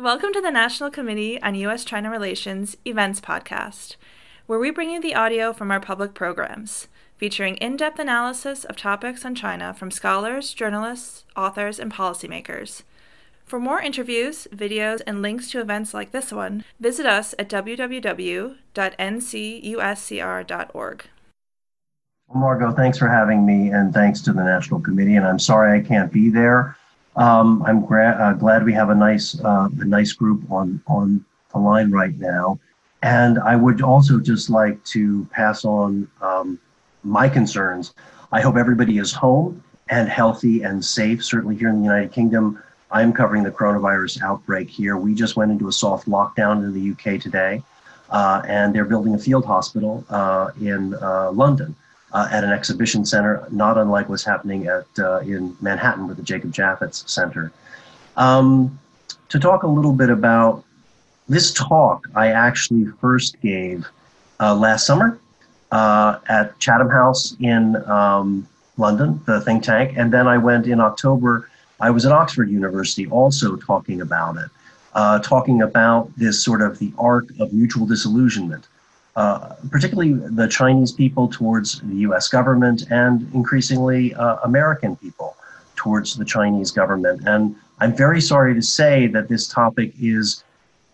Welcome to the National Committee on U.S. China Relations Events Podcast, where we bring you the audio from our public programs, featuring in depth analysis of topics on China from scholars, journalists, authors, and policymakers. For more interviews, videos, and links to events like this one, visit us at www.ncuscr.org. Margot, thanks for having me, and thanks to the National Committee. And I'm sorry I can't be there. Um, I'm gra- uh, glad we have a nice uh, a nice group on on the line right now, and I would also just like to pass on um, my concerns. I hope everybody is home and healthy and safe. Certainly here in the United Kingdom, I'm covering the coronavirus outbreak here. We just went into a soft lockdown in the UK today, uh, and they're building a field hospital uh, in uh, London uh, at an exhibition center, not unlike what's happening at uh, in Manhattan with the Jacob Javits Center. Um, to talk a little bit about this talk, I actually first gave uh, last summer uh, at Chatham House in um, London, the think tank, and then I went in October. I was at Oxford University also talking about it, uh, talking about this sort of the arc of mutual disillusionment uh, particularly the Chinese people towards the US government and increasingly uh, American people towards the Chinese government. And I'm very sorry to say that this topic is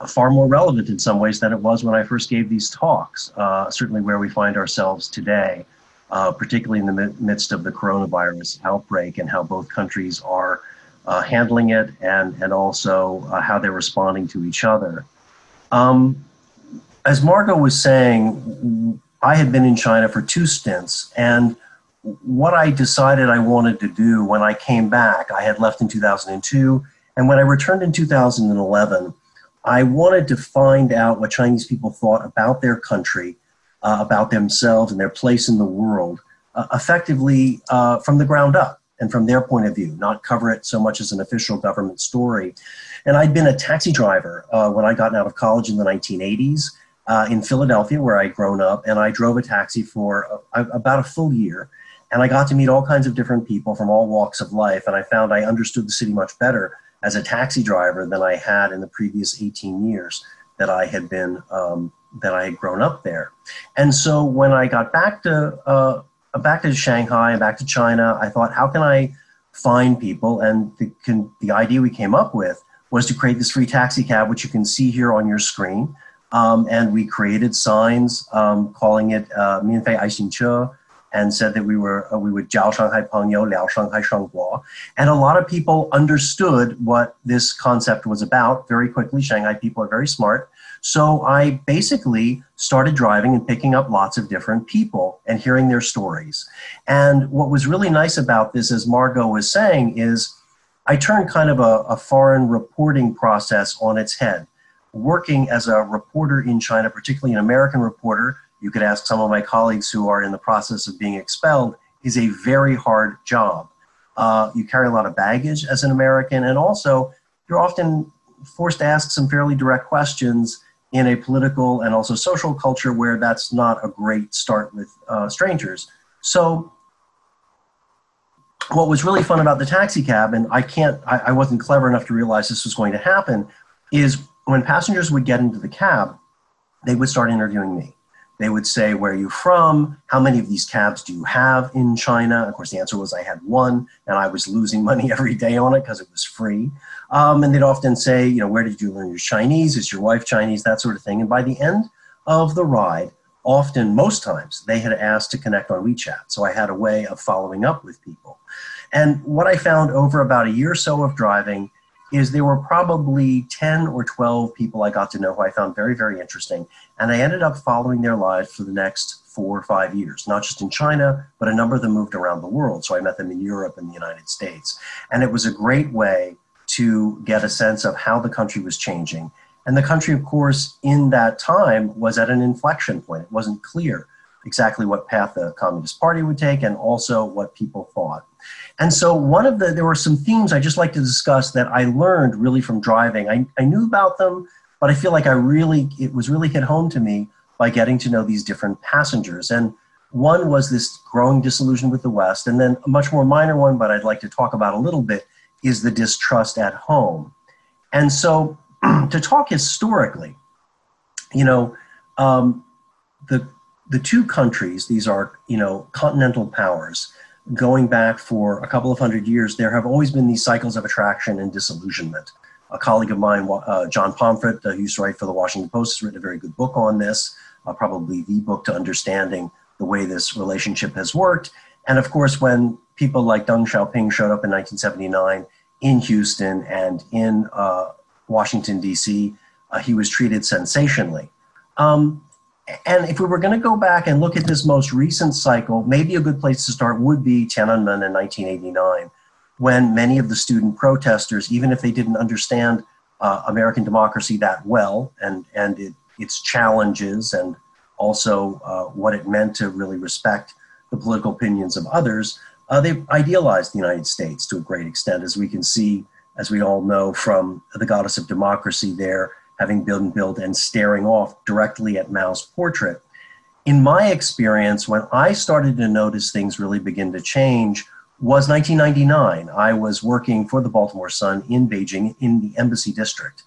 far more relevant in some ways than it was when I first gave these talks, uh, certainly where we find ourselves today, uh, particularly in the midst of the coronavirus outbreak and how both countries are uh, handling it and, and also how they're responding to each other. Um, as Margot was saying, I had been in China for two stints, and what I decided I wanted to do when I came back, I had left in 2002, and when I returned in 2011, I wanted to find out what Chinese people thought about their country, uh, about themselves, and their place in the world, uh, effectively uh, from the ground up and from their point of view, not cover it so much as an official government story. And I'd been a taxi driver uh, when I got out of college in the 1980s uh, in Philadelphia, where I'd grown up, and I drove a taxi for a, about a full year. And I got to meet all kinds of different people from all walks of life, and I found I understood the city much better as a taxi driver than I had in the previous 18 years that I had been um, that I had grown up there. And so when I got back to uh, back to Shanghai and back to China, I thought, how can I find people? And the, can, the idea we came up with was to create this free taxi cab, which you can see here on your screen. Um, and we created signs um, calling it uh, 免费爱心车 and said that we were uh, we would 交上海朋友聊上海生活 and a lot of people understood what this concept was about very quickly shanghai people are very smart so i basically started driving and picking up lots of different people and hearing their stories and what was really nice about this as margot was saying is i turned kind of a, a foreign reporting process on its head working as a reporter in China, particularly an American reporter, you could ask some of my colleagues who are in the process of being expelled, is a very hard job. Uh, you carry a lot of baggage as an American, and also you're often forced to ask some fairly direct questions in a political and also social culture where that's not a great start with uh, strangers. So, what was really fun about the taxi cab, and I can't, I, I wasn't clever enough to realize this was going to happen, is when passengers would get into the cab, they would start interviewing me. They would say, Where are you from? How many of these cabs do you have in China? Of course, the answer was I had one, and I was losing money every day on it because it was free. Um, and they'd often say, You know, where did you learn your Chinese? Is your wife Chinese? That sort of thing. And by the end of the ride, often, most times, they had asked to connect on WeChat. So I had a way of following up with people. And what I found over about a year or so of driving is there were probably 10 or 12 people I got to know who I found very, very interesting. And I ended up following their lives for the next four or five years, not just in China, but a number of them moved around the world. So I met them in Europe and the United States. And it was a great way to get a sense of how the country was changing. And the country, of course, in that time was at an inflection point. It wasn't clear exactly what path the Communist Party would take and also what people thought. And so one of the there were some themes I just like to discuss that I learned really from driving. I, I knew about them, but I feel like I really it was really hit home to me by getting to know these different passengers. And one was this growing disillusion with the West, and then a much more minor one, but I'd like to talk about a little bit, is the distrust at home. And so to talk historically, you know, um, the the two countries, these are you know continental powers, going back for a couple of hundred years. There have always been these cycles of attraction and disillusionment. A colleague of mine, uh, John Pomfret, uh, who used to write for the Washington Post, has written a very good book on this, uh, probably the book to understanding the way this relationship has worked. And of course, when people like Deng Xiaoping showed up in 1979 in Houston and in uh, Washington, D.C., uh, he was treated sensationally. Um, and if we were going to go back and look at this most recent cycle, maybe a good place to start would be Tiananmen in 1989, when many of the student protesters, even if they didn't understand uh, American democracy that well and, and it, its challenges and also uh, what it meant to really respect the political opinions of others, uh, they idealized the United States to a great extent, as we can see, as we all know, from the goddess of democracy there having been built and staring off directly at Mao's portrait. In my experience, when I started to notice things really begin to change, was 1999. I was working for the Baltimore Sun in Beijing in the embassy district.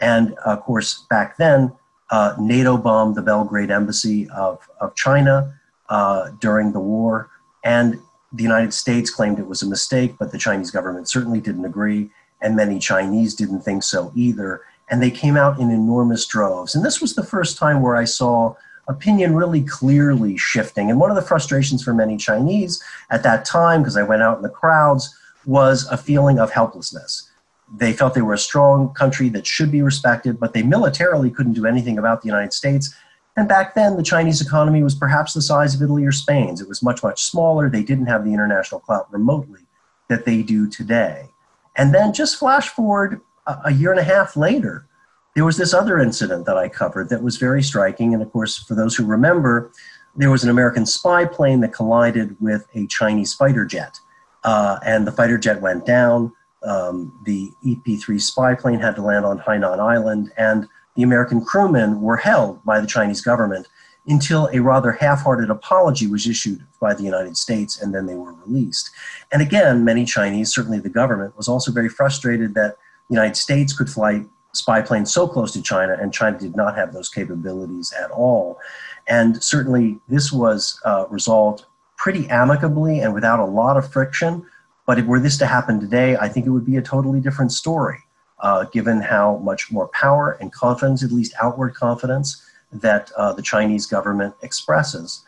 And of course, back then, uh, NATO bombed the Belgrade embassy of, of China uh, during the war. And the United States claimed it was a mistake, but the Chinese government certainly didn't agree. And many Chinese didn't think so either and they came out in enormous droves. And this was the first time where I saw opinion really clearly shifting. And one of the frustrations for many Chinese at that time, because I went out in the crowds, was a feeling of helplessness. They felt they were a strong country that should be respected, but they militarily couldn't do anything about the United States. And back then, the Chinese economy was perhaps the size of Italy or Spain's. It was much, much smaller. They didn't have the international clout remotely that they do today. And then just flash forward a year and a half later, there was this other incident that I covered that was very striking. And of course, for those who remember, there was an American spy plane that collided with a Chinese fighter jet. Uh, and the fighter jet went down. Um, the EP 3 spy plane had to land on Hainan Island, and the American crewmen were held by the Chinese government until a rather half hearted apology was issued by the United States, and then they were released. And again, many Chinese, certainly the government, was also very frustrated that the United States could fly spy planes so close to China, and China did not have those capabilities at all. And certainly, this was uh, resolved pretty amicably and without a lot of friction. But if were this to happen today, I think it would be a totally different story, uh, given how much more power and confidence, at least outward confidence, that uh, the Chinese government expresses.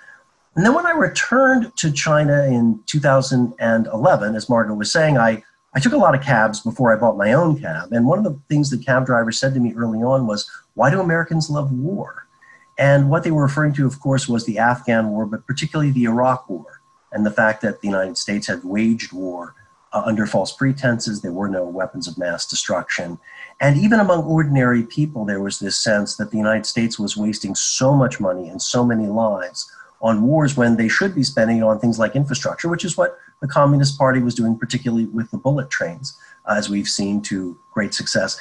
And then when I returned to China in 2011, as Margaret was saying, I I took a lot of cabs before I bought my own cab. And one of the things the cab driver said to me early on was, Why do Americans love war? And what they were referring to, of course, was the Afghan war, but particularly the Iraq war, and the fact that the United States had waged war uh, under false pretenses. There were no weapons of mass destruction. And even among ordinary people, there was this sense that the United States was wasting so much money and so many lives on wars when they should be spending it on things like infrastructure, which is what the Communist Party was doing, particularly with the bullet trains, uh, as we've seen to great success.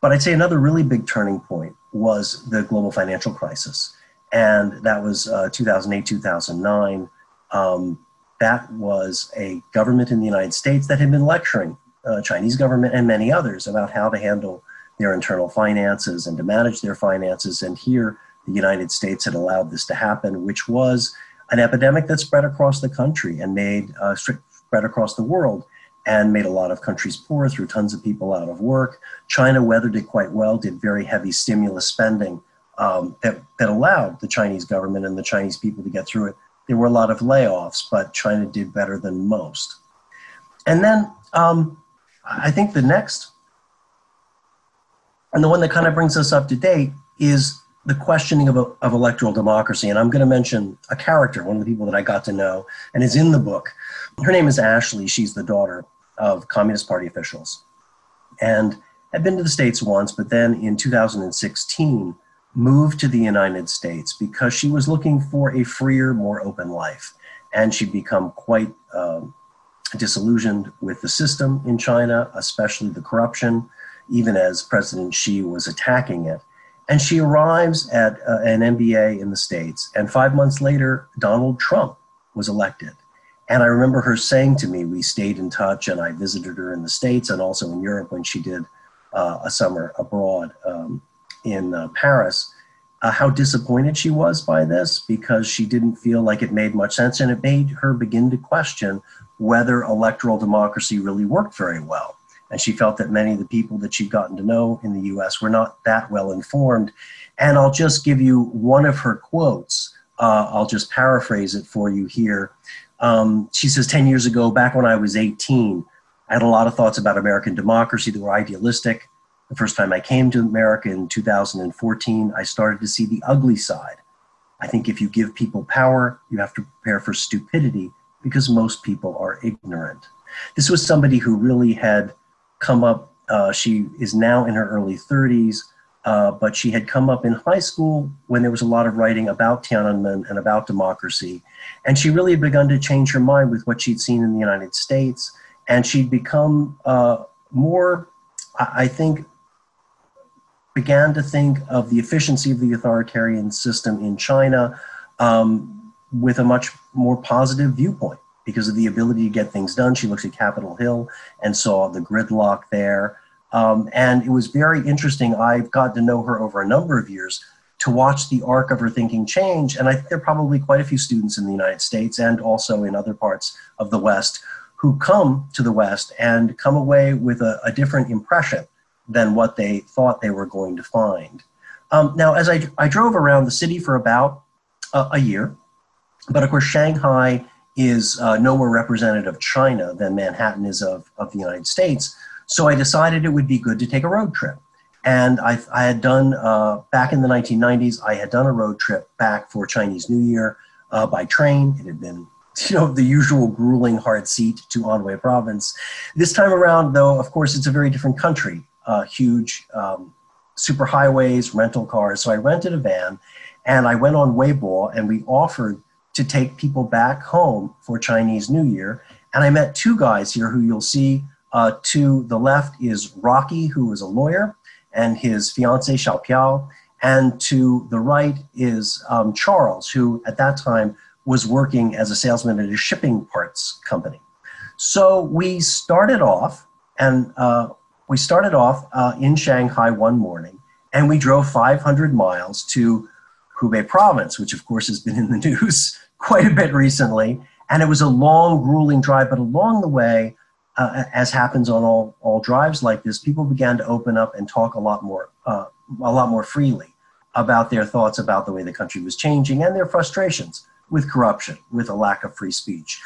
But I'd say another really big turning point was the global financial crisis. And that was uh, 2008, 2009. Um, that was a government in the United States that had been lecturing uh, Chinese government and many others about how to handle their internal finances and to manage their finances. And here, the United States had allowed this to happen, which was an epidemic that spread across the country and made uh, spread across the world and made a lot of countries poor, threw tons of people out of work. China weathered it quite well, did very heavy stimulus spending um, that, that allowed the Chinese government and the Chinese people to get through it. There were a lot of layoffs, but China did better than most. And then um, I think the next, and the one that kind of brings us up to date, is the questioning of, of electoral democracy. And I'm going to mention a character, one of the people that I got to know, and is in the book. Her name is Ashley. She's the daughter of Communist Party officials and had been to the States once, but then in 2016 moved to the United States because she was looking for a freer, more open life. And she'd become quite um, disillusioned with the system in China, especially the corruption, even as President Xi was attacking it. And she arrives at uh, an MBA in the States. And five months later, Donald Trump was elected. And I remember her saying to me, we stayed in touch, and I visited her in the States and also in Europe when she did uh, a summer abroad um, in uh, Paris, uh, how disappointed she was by this because she didn't feel like it made much sense. And it made her begin to question whether electoral democracy really worked very well. And she felt that many of the people that she'd gotten to know in the US were not that well informed. And I'll just give you one of her quotes. Uh, I'll just paraphrase it for you here. Um, she says, 10 years ago, back when I was 18, I had a lot of thoughts about American democracy that were idealistic. The first time I came to America in 2014, I started to see the ugly side. I think if you give people power, you have to prepare for stupidity because most people are ignorant. This was somebody who really had come up, uh, she is now in her early 30s, uh, but she had come up in high school when there was a lot of writing about Tiananmen and about democracy. And she really had begun to change her mind with what she'd seen in the United States. And she'd become uh, more, I think, began to think of the efficiency of the authoritarian system in China um, with a much more positive viewpoint because of the ability to get things done. She looked at Capitol Hill and saw the gridlock there. Um, and it was very interesting. I've got to know her over a number of years to watch the arc of her thinking change. And I think there are probably quite a few students in the United States and also in other parts of the West who come to the West and come away with a, a different impression than what they thought they were going to find. Um, now, as I, I drove around the city for about uh, a year, but of course, Shanghai is uh, no more representative of China than Manhattan is of, of the United States. So I decided it would be good to take a road trip. And I, I had done, uh, back in the 1990s, I had done a road trip back for Chinese New Year uh, by train. It had been, you know, the usual grueling hard seat to Anhui province. This time around, though, of course, it's a very different country uh, huge um, superhighways, rental cars. So I rented a van and I went on Weibo and we offered to take people back home for Chinese New Year. And I met two guys here who you'll see uh, to the left is Rocky, who is a lawyer, and his fiancee Xiao Piao. And to the right is um, Charles, who at that time was working as a salesman at a shipping parts company. So we started off, and uh, we started off uh, in Shanghai one morning and we drove 500 miles to Hubei province, which of course has been in the news quite a bit recently. And it was a long, grueling drive, but along the way, uh, as happens on all, all drives like this, people began to open up and talk a lot more, uh, a lot more freely about their thoughts about the way the country was changing and their frustrations with corruption, with a lack of free speech.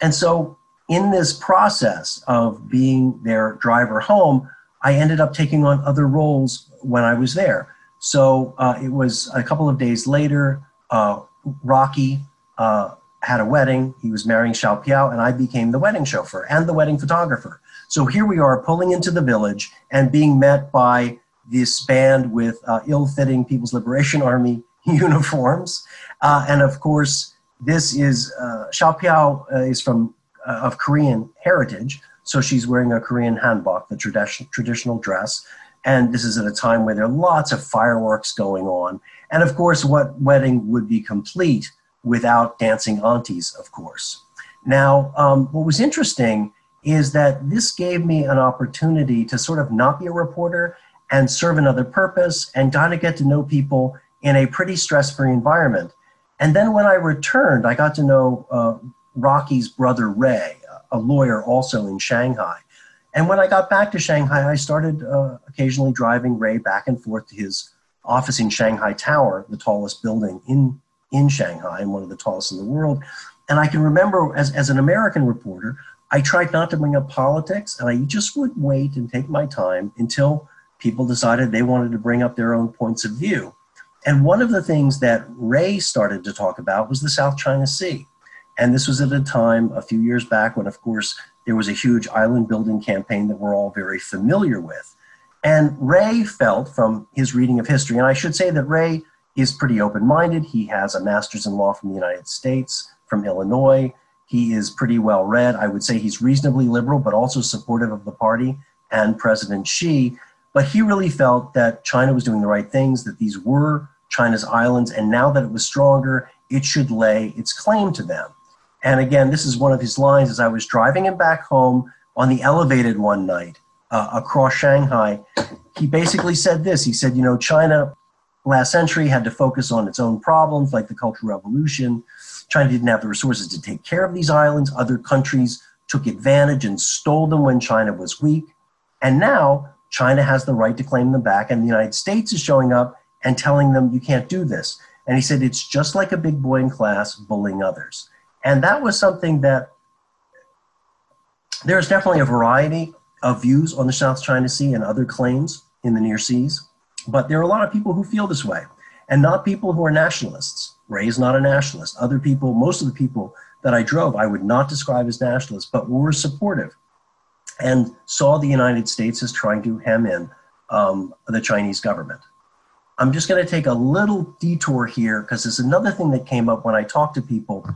And so in this process of being their driver home, I ended up taking on other roles when I was there. So uh, it was a couple of days later, uh, Rocky uh, had a wedding. He was marrying Xiao Piao, and I became the wedding chauffeur and the wedding photographer. So here we are pulling into the village and being met by this band with uh, ill fitting People's Liberation Army uniforms. Uh, and of course, this is uh, Xiao Piao is from uh, of Korean heritage. So she's wearing a Korean hanbok, the tradition, traditional dress. And this is at a time where there are lots of fireworks going on. And of course, what wedding would be complete without dancing aunties, of course. Now, um, what was interesting is that this gave me an opportunity to sort of not be a reporter and serve another purpose and kind of get to know people in a pretty stress free environment. And then when I returned, I got to know uh, Rocky's brother Ray, a lawyer also in Shanghai. And when I got back to Shanghai, I started uh, occasionally driving Ray back and forth to his office in Shanghai Tower, the tallest building in, in Shanghai one of the tallest in the world. And I can remember as, as an American reporter, I tried not to bring up politics and I just would wait and take my time until people decided they wanted to bring up their own points of view. And one of the things that Ray started to talk about was the South China Sea. And this was at a time a few years back when, of course, there was a huge island building campaign that we're all very familiar with. And Ray felt from his reading of history, and I should say that Ray is pretty open minded. He has a master's in law from the United States, from Illinois. He is pretty well read. I would say he's reasonably liberal, but also supportive of the party and President Xi. But he really felt that China was doing the right things, that these were China's islands, and now that it was stronger, it should lay its claim to them. And again, this is one of his lines as I was driving him back home on the elevated one night. uh, across Shanghai, he basically said this. He said, you know, China last century had to focus on its own problems like the Cultural Revolution. China didn't have the resources to take care of these islands. Other countries took advantage and stole them when China was weak. And now China has the right to claim them back, and the United States is showing up and telling them you can't do this. And he said it's just like a big boy in class bullying others. And that was something that there's definitely a variety of views on the South China Sea and other claims in the near seas, but there are a lot of people who feel this way, and not people who are nationalists. Ray is not a nationalist. Other people, most of the people that I drove, I would not describe as nationalists, but were supportive and saw the United States as trying to hem in um, the Chinese government. I'm just going to take a little detour here because there's another thing that came up when I talked to people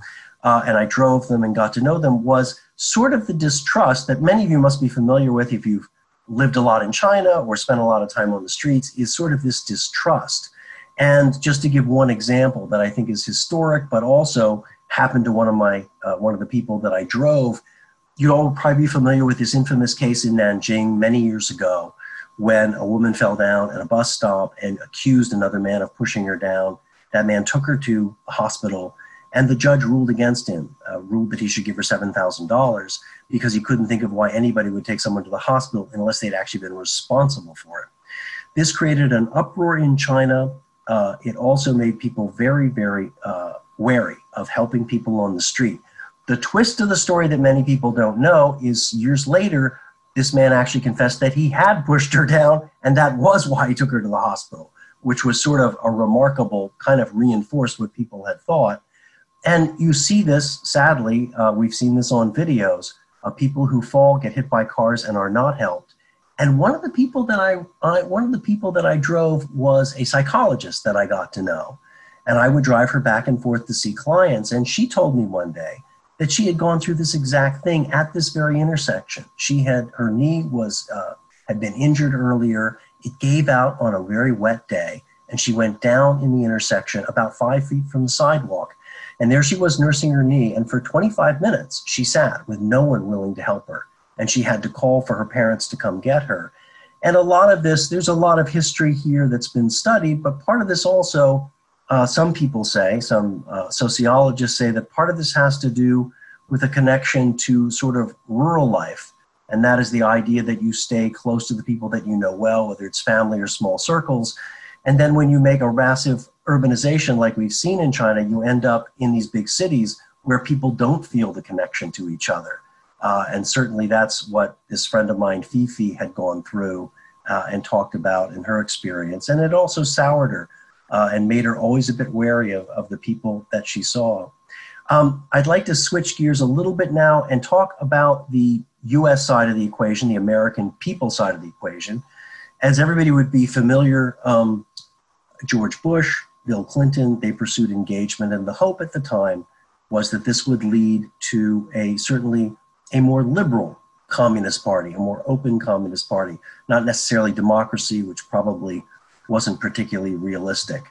uh, and I drove them and got to know them was sort of the distrust that many of you must be familiar with if you've lived a lot in China or spent a lot of time on the streets is sort of this distrust. And just to give one example that I think is historic, but also happened to one of my uh, one of the people that I drove, you all probably be familiar with this infamous case in Nanjing many years ago when a woman fell down at a bus stop and accused another man of pushing her down. That man took her to a hospital, and the judge ruled against him, uh, ruled that he should give her $7,000 because he couldn't think of why anybody would take someone to the hospital unless they'd actually been responsible for it. This created an uproar in China. Uh, it also made people very, very uh, wary of helping people on the street. The twist of the story that many people don't know is years later, this man actually confessed that he had pushed her down, and that was why he took her to the hospital, which was sort of a remarkable kind of reinforced what people had thought. And you see this, sadly, uh, we've seen this on videos of people who fall, get hit by cars, and are not helped. And one of the people that I, I one of the people that I drove was a psychologist that I got to know, and I would drive her back and forth to see clients. And she told me one day that she had gone through this exact thing at this very intersection. She had her knee was uh, had been injured earlier. It gave out on a very wet day, and she went down in the intersection about five feet from the sidewalk. And there she was nursing her knee, and for 25 minutes she sat with no one willing to help her. And she had to call for her parents to come get her. And a lot of this, there's a lot of history here that's been studied, but part of this also uh, some people say, some uh, sociologists say that part of this has to do with a connection to sort of rural life. And that is the idea that you stay close to the people that you know well, whether it's family or small circles. And then when you make a massive urbanization like we've seen in China, you end up in these big cities where people don't feel the connection to each other. Uh, and certainly that's what this friend of mine, Fifi, had gone through uh, and talked about in her experience. And it also soured her uh, and made her always a bit wary of, of the people that she saw. Um, I'd like to switch gears a little bit now and talk about the US side of the equation, the American people side of the equation. As everybody would be familiar, um, George Bush, Bill Clinton, they pursued engagement, and the hope at the time was that this would lead to a certainly a more liberal communist party, a more open communist party, not necessarily democracy, which probably wasn't particularly realistic.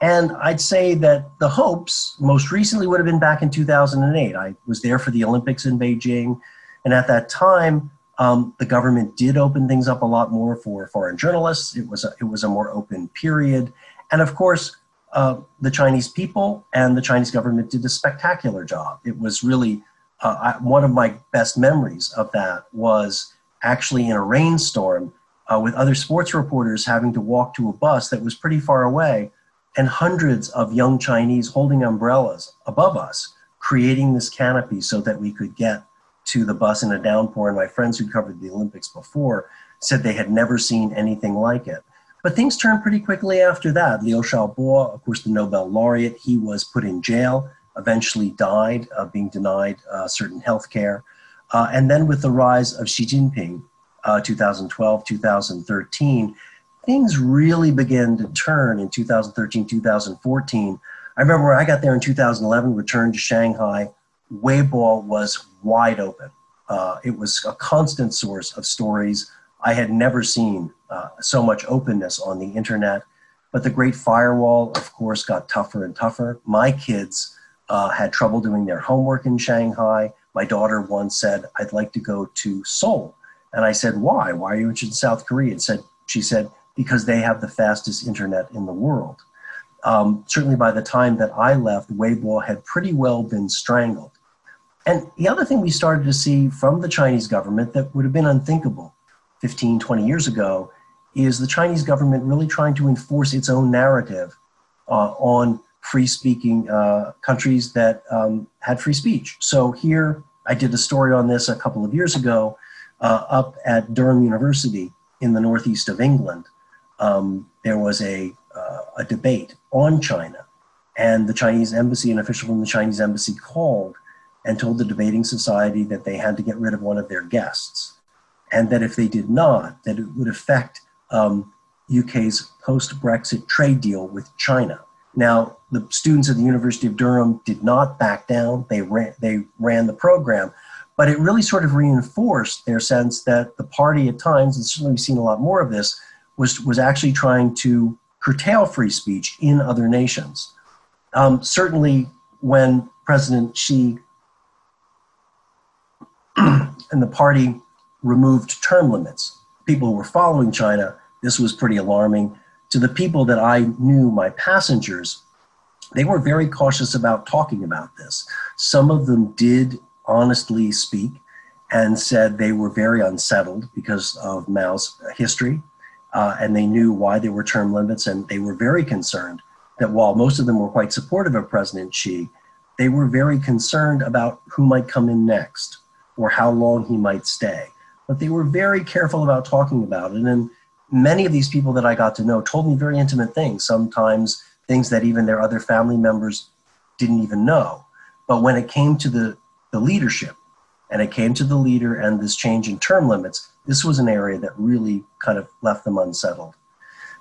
And I'd say that the hopes most recently would have been back in 2008. I was there for the Olympics in Beijing. And at that time, um, the government did open things up a lot more for foreign journalists. It was a, it was a more open period. And of course, uh, the Chinese people and the Chinese government did a spectacular job. It was really uh, I, one of my best memories of that was actually in a rainstorm uh, with other sports reporters having to walk to a bus that was pretty far away, and hundreds of young Chinese holding umbrellas above us, creating this canopy so that we could get to the bus in a downpour. And my friends who covered the Olympics before said they had never seen anything like it. But things turned pretty quickly after that. Liu Xiaobo, of course, the Nobel laureate, he was put in jail, eventually died, uh, being denied uh, certain health care. Uh, and then with the rise of Xi Jinping, uh, 2012, 2013, things really began to turn in 2013, 2014. I remember when I got there in 2011, returned to Shanghai, Weibo was wide open. Uh, it was a constant source of stories. I had never seen uh, so much openness on the internet. But the Great Firewall, of course, got tougher and tougher. My kids uh, had trouble doing their homework in Shanghai. My daughter once said, I'd like to go to Seoul And I said, Why? Why are you interested in South Korea? And said, she said, Because they have the fastest internet in the world. Um, certainly by the time that I left, Weibo had pretty well been strangled. And the other thing we started to see from the Chinese government that would have been unthinkable 15, 20 years ago is the Chinese government really trying to enforce its own narrative uh, on free speaking uh, countries that um, had free speech. So here, I did a story on this a couple of years ago uh, up at Durham University in the northeast of England. Um, there was a, uh, a debate on China, and the Chinese embassy, an official from the Chinese embassy called and told the debating society that they had to get rid of one of their guests, and that if they did not, that it would affect um, UK's post-Brexit trade deal with China. Now, the students at the University of Durham did not back down. They ran, they ran the program, but it really sort of reinforced their sense that the party at times, and certainly we've seen a lot more of this, was, was actually trying to curtail free speech in other nations. Um, certainly, when President Xi and the party removed term limits, people who were following China, this was pretty alarming. To the people that I knew, my passengers, they were very cautious about talking about this. Some of them did honestly speak and said they were very unsettled because of Mao's history, uh, and they knew why there were term limits, and they were very concerned that while most of them were quite supportive of President Xi, they were very concerned about who might come in next or how long he might stay. But they were very careful about talking about it, and many of these people that I got to know told me very intimate things. Sometimes things that even their other family members didn't even know. But when it came to the, the leadership and it came to the leader and this change in term limits, this was an area that really kind of left them unsettled.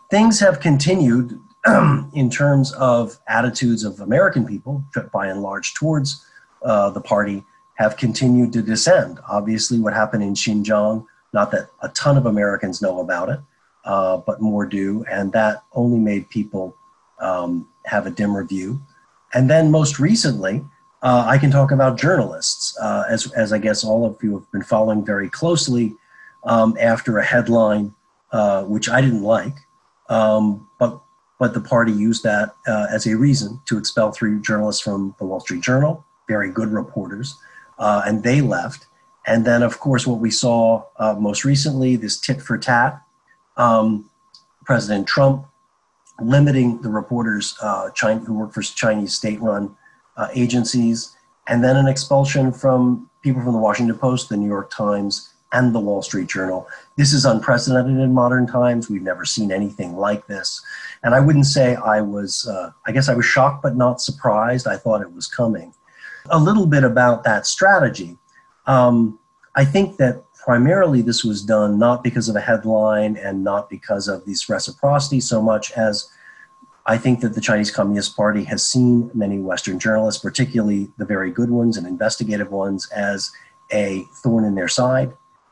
Things have continued in terms of attitudes of American people, by and large, towards uh, the party, have continued to descend. Obviously, what happened in Xinjiang, not that a ton of Americans know about it, uh, but more do, and that only made people um, have a dimmer view. And then most recently, uh, I can talk about journalists, uh, as, as I guess all of you have been following very closely um, after a headline uh, which I didn't like, um, but, but the party used that uh, as a reason to expel three journalists from the Wall Street Journal, very good reporters, uh, and they left. And then, of course, what we saw uh, most recently, this tit for tat, um, President Trump limiting the reporters uh, China, who work for Chinese state-run uh, agencies, and then an expulsion from people from the Washington Post, the New York Times, and the Wall Street Journal. This is unprecedented in modern times. We've never seen anything like this. And I wouldn't say I was, uh, I guess I was shocked but not surprised. I thought it was coming. A little bit about that strategy. Um, I think that primarily this was done not because of a headline and not because of this reciprocity so much as I think that the Chinese Communist Party has seen many Western journalists, particularly the very good ones and investigative ones, as a thorn in their side.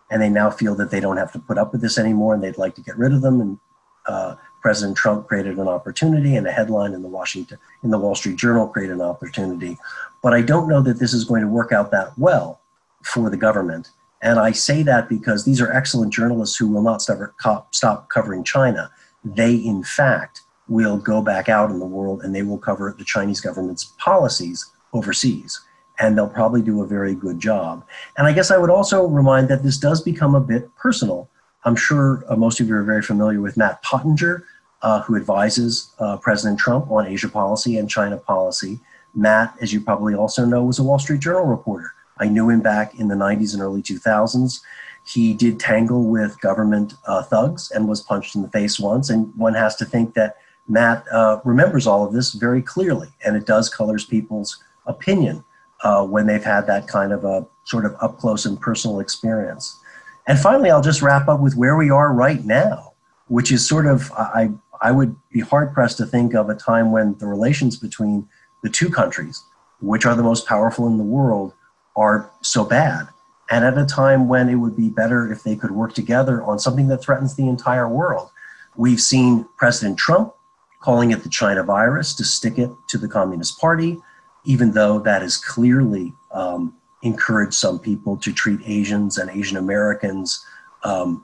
And they now feel that they don't have to put up with this anymore and they'd like to get rid of them. And uh, President Trump created an opportunity and a headline in the Washington, in the Wall Street Journal created an opportunity. But I don't know that this is going to work out that well for the government. And I say that because these are excellent journalists who will not stop covering China. They, in fact, will go back out in the world and they will cover the Chinese government's policies overseas. And they'll probably do a very good job. And I guess I would also remind that this does become a bit personal. I'm sure uh, most of you are very familiar with Matt Pottinger, uh, who advises uh, President Trump on Asia policy and China policy. Matt, as you probably also know, was a Wall Street Journal reporter. I knew him back in the 90s and early 2000s. He did tangle with government uh, thugs and was punched in the face once. And one has to think that Matt uh, remembers all of this very clearly, and it does colors people's opinion uh, when they've had that kind of a sort of up close and personal experience. And finally, I'll just wrap up with where we are right now, which is sort of, I, I would be hard pressed to think of a time when the relations between the two countries, which are the most powerful in the world, are so bad. And at a time when it would be better if they could work together on something that threatens the entire world. We've seen President Trump calling it the China virus to stick it to the Communist Party, even though that has clearly um, encouraged some people to treat Asians and Asian Americans um,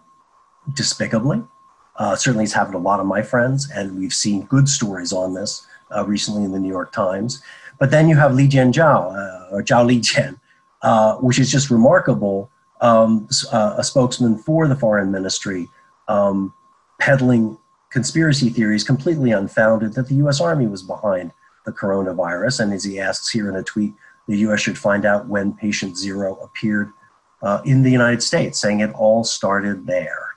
despicably. Uh, certainly, it's happened to a lot of my friends, and we've seen good stories on this uh, recently in the New York Times. But then you have Li Jianzhao, uh, or Zhao Lijian, uh, which is just remarkable. Um, uh, a spokesman for the foreign ministry um, peddling conspiracy theories completely unfounded that the US Army was behind the coronavirus. And as he asks here in a tweet, the US should find out when patient zero appeared uh, in the United States, saying it all started there.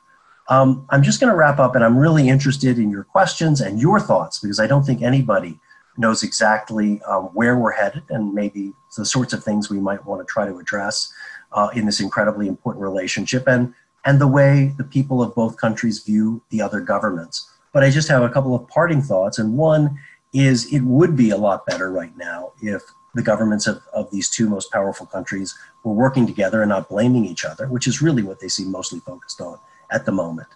Um, I'm just going to wrap up, and I'm really interested in your questions and your thoughts because I don't think anybody knows exactly um, where we're headed and maybe the sorts of things we might want to try to address uh, in this incredibly important relationship and, and the way the people of both countries view the other governments. But I just have a couple of parting thoughts, and one is it would be a lot better right now if the governments of, of these two most powerful countries were working together and not blaming each other, which is really what they seem mostly focused on at the moment.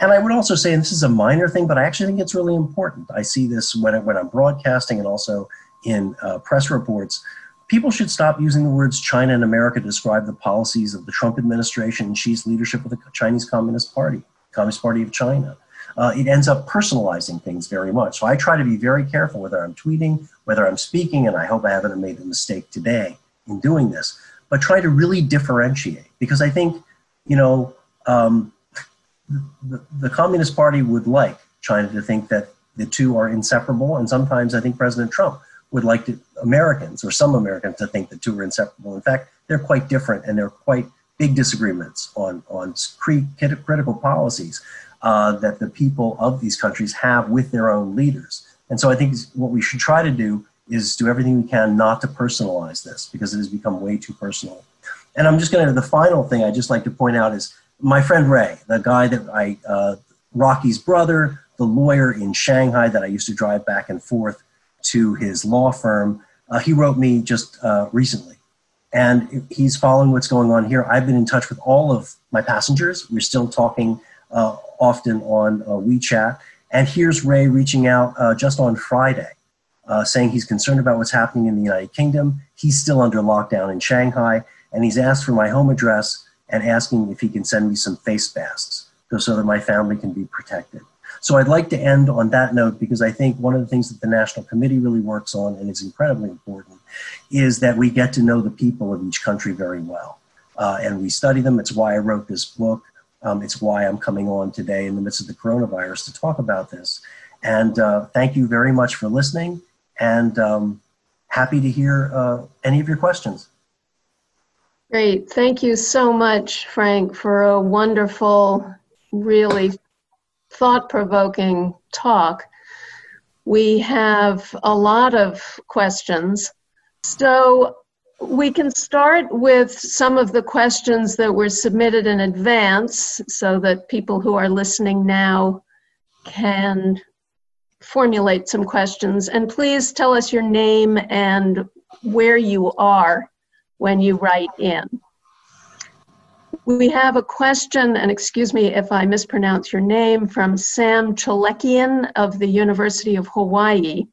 And I would also say, and this is a minor thing, but I actually think it's really important. I see this when, I, when I'm broadcasting and also in uh, press reports. People should stop using the words China and America to describe the policies of the Trump administration and Xi's leadership of the Chinese Communist Party, Communist Party of China. Uh, it ends up personalizing things very much. So I try to be very careful whether I'm tweeting, whether I'm speaking, and I hope I haven't made a mistake today in doing this, but try to really differentiate because I think, you know, um, the, the Communist Party would like China to think that the two are inseparable, and sometimes I think President Trump would like to, Americans or some Americans to think the two are inseparable. In fact, they're quite different, and they're quite big disagreements on on critical policies uh, that the people of these countries have with their own leaders. And so I think what we should try to do is do everything we can not to personalize this because it has become way too personal. And I'm just going to, the final thing I'd just like to point out is my friend Ray, the guy that I, uh, Rocky's brother, the lawyer in Shanghai that I used to drive back and forth to his law firm, uh, he wrote me just uh, recently. And he's following what's going on here. I've been in touch with all of my passengers. We're still talking uh, often on uh, WeChat. And here's Ray reaching out uh, just on Friday, saying he's concerned about what's happening in the United Kingdom. He's still under lockdown in Shanghai, and he's asked for my home address and asking if he can send me some face masks so that my family can be protected. So I'd like to end on that note because I think one of the things that the National Committee really works on, and is incredibly important, is that we get to know the people of each country very well. Uh, and we study them. It's why I wrote this book. Um, it's why I'm coming on today in the midst of the coronavirus to talk about this. And uh, thank you very much for listening, and um, happy to hear uh, any of your questions. Great. Thank you so much, Frank, for a wonderful, really thought provoking talk. We have a lot of questions. So we can start with some of the questions that were submitted in advance so that people who are listening now can formulate some questions. And please tell us your name and where you are when you write in. We have a question, and excuse me if I mispronounce your name, from Sam Chalekian of the University of Hawaii.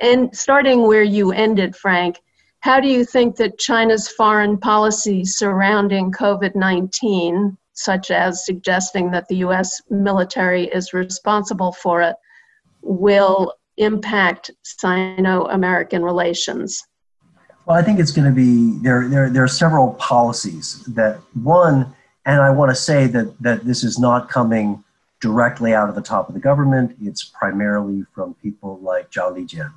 And starting where you ended, Frank, how do you think that China's foreign policy surrounding COVID 19, such as suggesting that the US military is responsible for it, will impact Sino American relations? Well, I think it's going to be there. There, there are several policies that one, and I want to say that that this is not coming directly out of the top of the government. It's primarily from people like Zhao Lijian.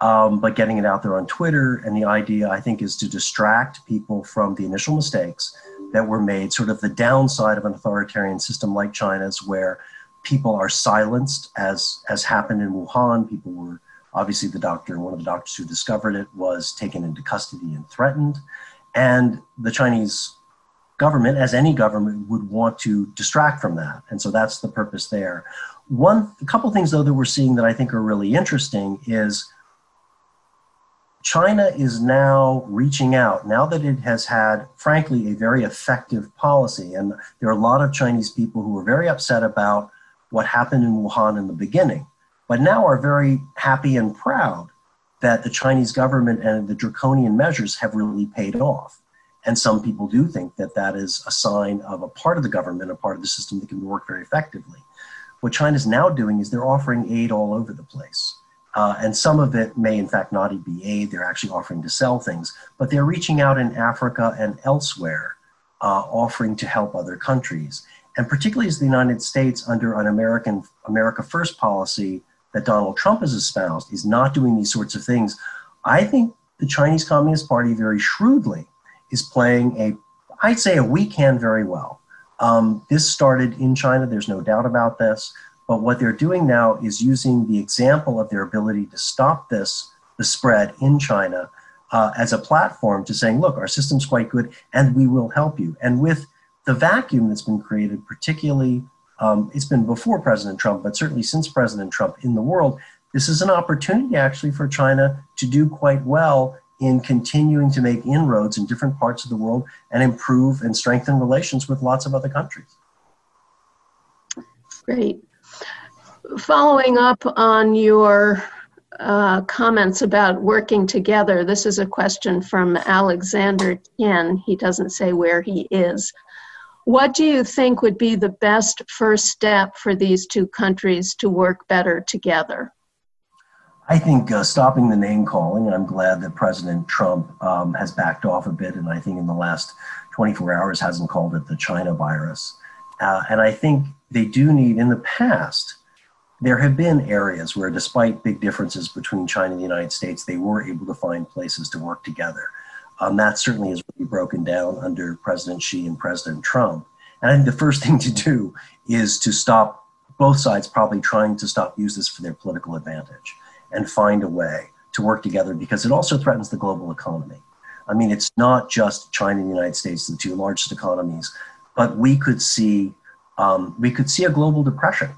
Um, but getting it out there on Twitter, and the idea I think is to distract people from the initial mistakes that were made. Sort of the downside of an authoritarian system like China's, where people are silenced, as as happened in Wuhan. People were Obviously, the doctor, one of the doctors who discovered it, was taken into custody and threatened. And the Chinese government, as any government, would want to distract from that. And so that's the purpose there. One, a couple things though that we're seeing that I think are really interesting is China is now reaching out, now that it has had, frankly, a very effective policy. And there are a lot of Chinese people who are very upset about what happened in Wuhan in the beginning but now are very happy and proud that the Chinese government and the draconian measures have really paid off. And some people do think that that is a sign of a part of the government, a part of the system that can work very effectively. What China's now doing is they're offering aid all over the place. Uh, and some of it may, in fact, not be aid. They're actually offering to sell things, but they're reaching out in Africa and elsewhere, uh, offering to help other countries. And particularly as the United States, under an American America First policy that Donald Trump has espoused, is not doing these sorts of things. I think the Chinese Communist Party very shrewdly is playing a, I'd say, a weak hand very well. Um, this started in China. There's no doubt about this. But what they're doing now is using the example of their ability to stop this, the spread in China, uh, as a platform to saying, look, our system's quite good and we will help you. And with the vacuum that's been created, particularly, um, it's been before President Trump, but certainly since President Trump in the world, this is an opportunity actually for China to do quite well in continuing to make inroads in different parts of the world and improve and strengthen relations with lots of other countries. Great following up on your uh, comments about working together, this is a question from Alexander Tien. He doesn't say where he is. What do you think would be the best first step for these two countries to work better together? I think uh, stopping the name calling, I'm glad that President Trump um, has backed off a bit, and I think in the last 24 hours hasn't called it the China virus. Uh, and I think they do need, in the past, there have been areas where, despite big differences between China and the United States, they were able to find places to work together. Um, that certainly has really broken down under President Xi and President Trump. And I think the first thing to do is to stop both sides probably trying to stop use this for their political advantage and find a way to work together because it also threatens the global economy. I mean, it's not just China and the United States, the two largest economies, but we could see um, we could see a global depression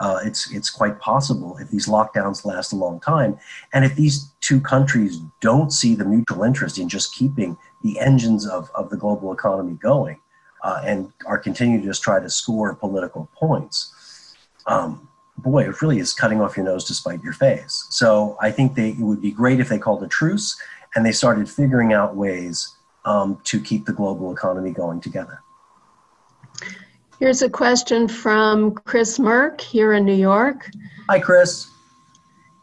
uh, it's it's quite possible if these lockdowns last a long time, and if these two countries don't see the mutual interest in just keeping the engines of, of the global economy going, uh, and are continuing to just try to score political points, um, boy, it really is cutting off your nose to spite your face. So I think they, it would be great if they called a truce and they started figuring out ways um, to keep the global economy going together. Here's a question from Chris Merck here in New York. Hi, Chris.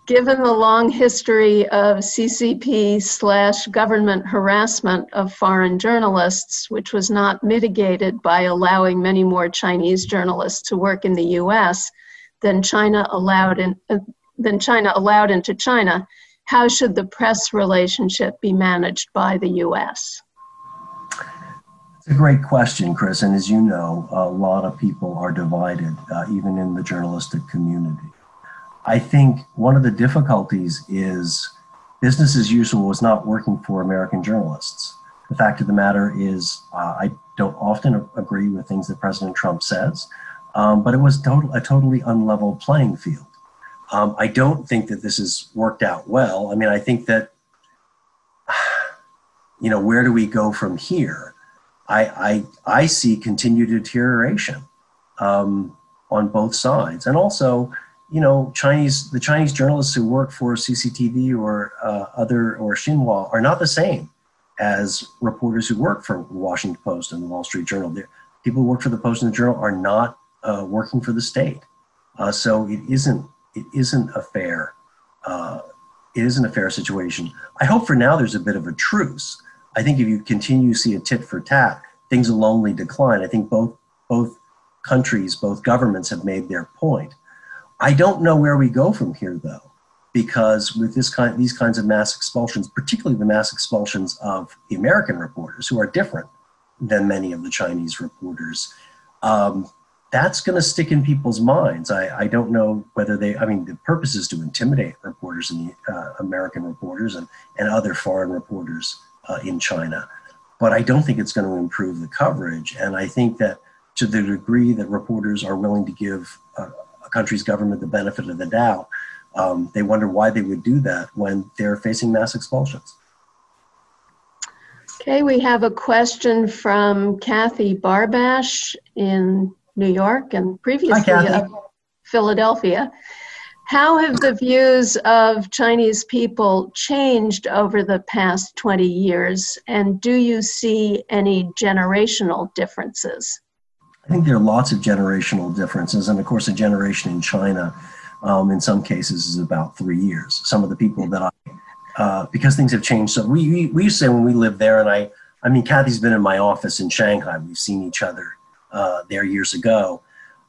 Given the long history of CCP slash government harassment of foreign journalists, which was not mitigated by allowing many more Chinese journalists to work in the U.S. than China allowed in, uh, than China allowed into China, how should the press relationship be managed by the U.S.? It's a great question, Chris. And as you know, a lot of people are divided, uh, even in the journalistic community. I think one of the difficulties is business as usual was not working for American journalists. The fact of the matter is, uh, I don't often agree with things that President Trump says, um, but it was total, a totally unlevel playing field. Um, I don't think that this has worked out well. I mean, I think that, you know, where do we go from here? I, I, I see continued deterioration um, on both sides. And also, you know, Chinese the Chinese journalists who work for CCTV or uh, other or Xinhua are not the same as reporters who work for Washington Post and the Wall Street Journal. They're, people who work for the Post and the Journal are not uh, working for the state. Uh, so it isn't it isn't a fair uh, it isn't a fair situation. I hope for now there's a bit of a truce I think if you continue to see a tit for tat, things will only decline. I think both both countries, both governments have made their point. I don't know where we go from here though, because with this kind these kinds of mass expulsions, particularly the mass expulsions of the American reporters, who are different than many of the Chinese reporters, um, that's going to stick in people's minds. I, I, don't know whether they, I mean, the purpose is to intimidate reporters and uh, American reporters and, and other foreign reporters uh, in China. But I don't think it's going to improve the coverage. And I think that to the degree that reporters are willing to give a, a country's government the benefit of the doubt, um, they wonder why they would do that when they're facing mass expulsions. Okay, we have a question from Kathy Barbash in New York and previously Hi, Philadelphia. How have the views of Chinese people changed over the past 20 years, and do you see any generational differences? I think there are lots of generational differences, and of course, a generation in China, um, in some cases, is about three years. Some of the people that I, uh, because things have changed, so we, we, we used to say when we lived there, and I, I mean, Kathy's been in my office in Shanghai. We've seen each other uh, there years ago.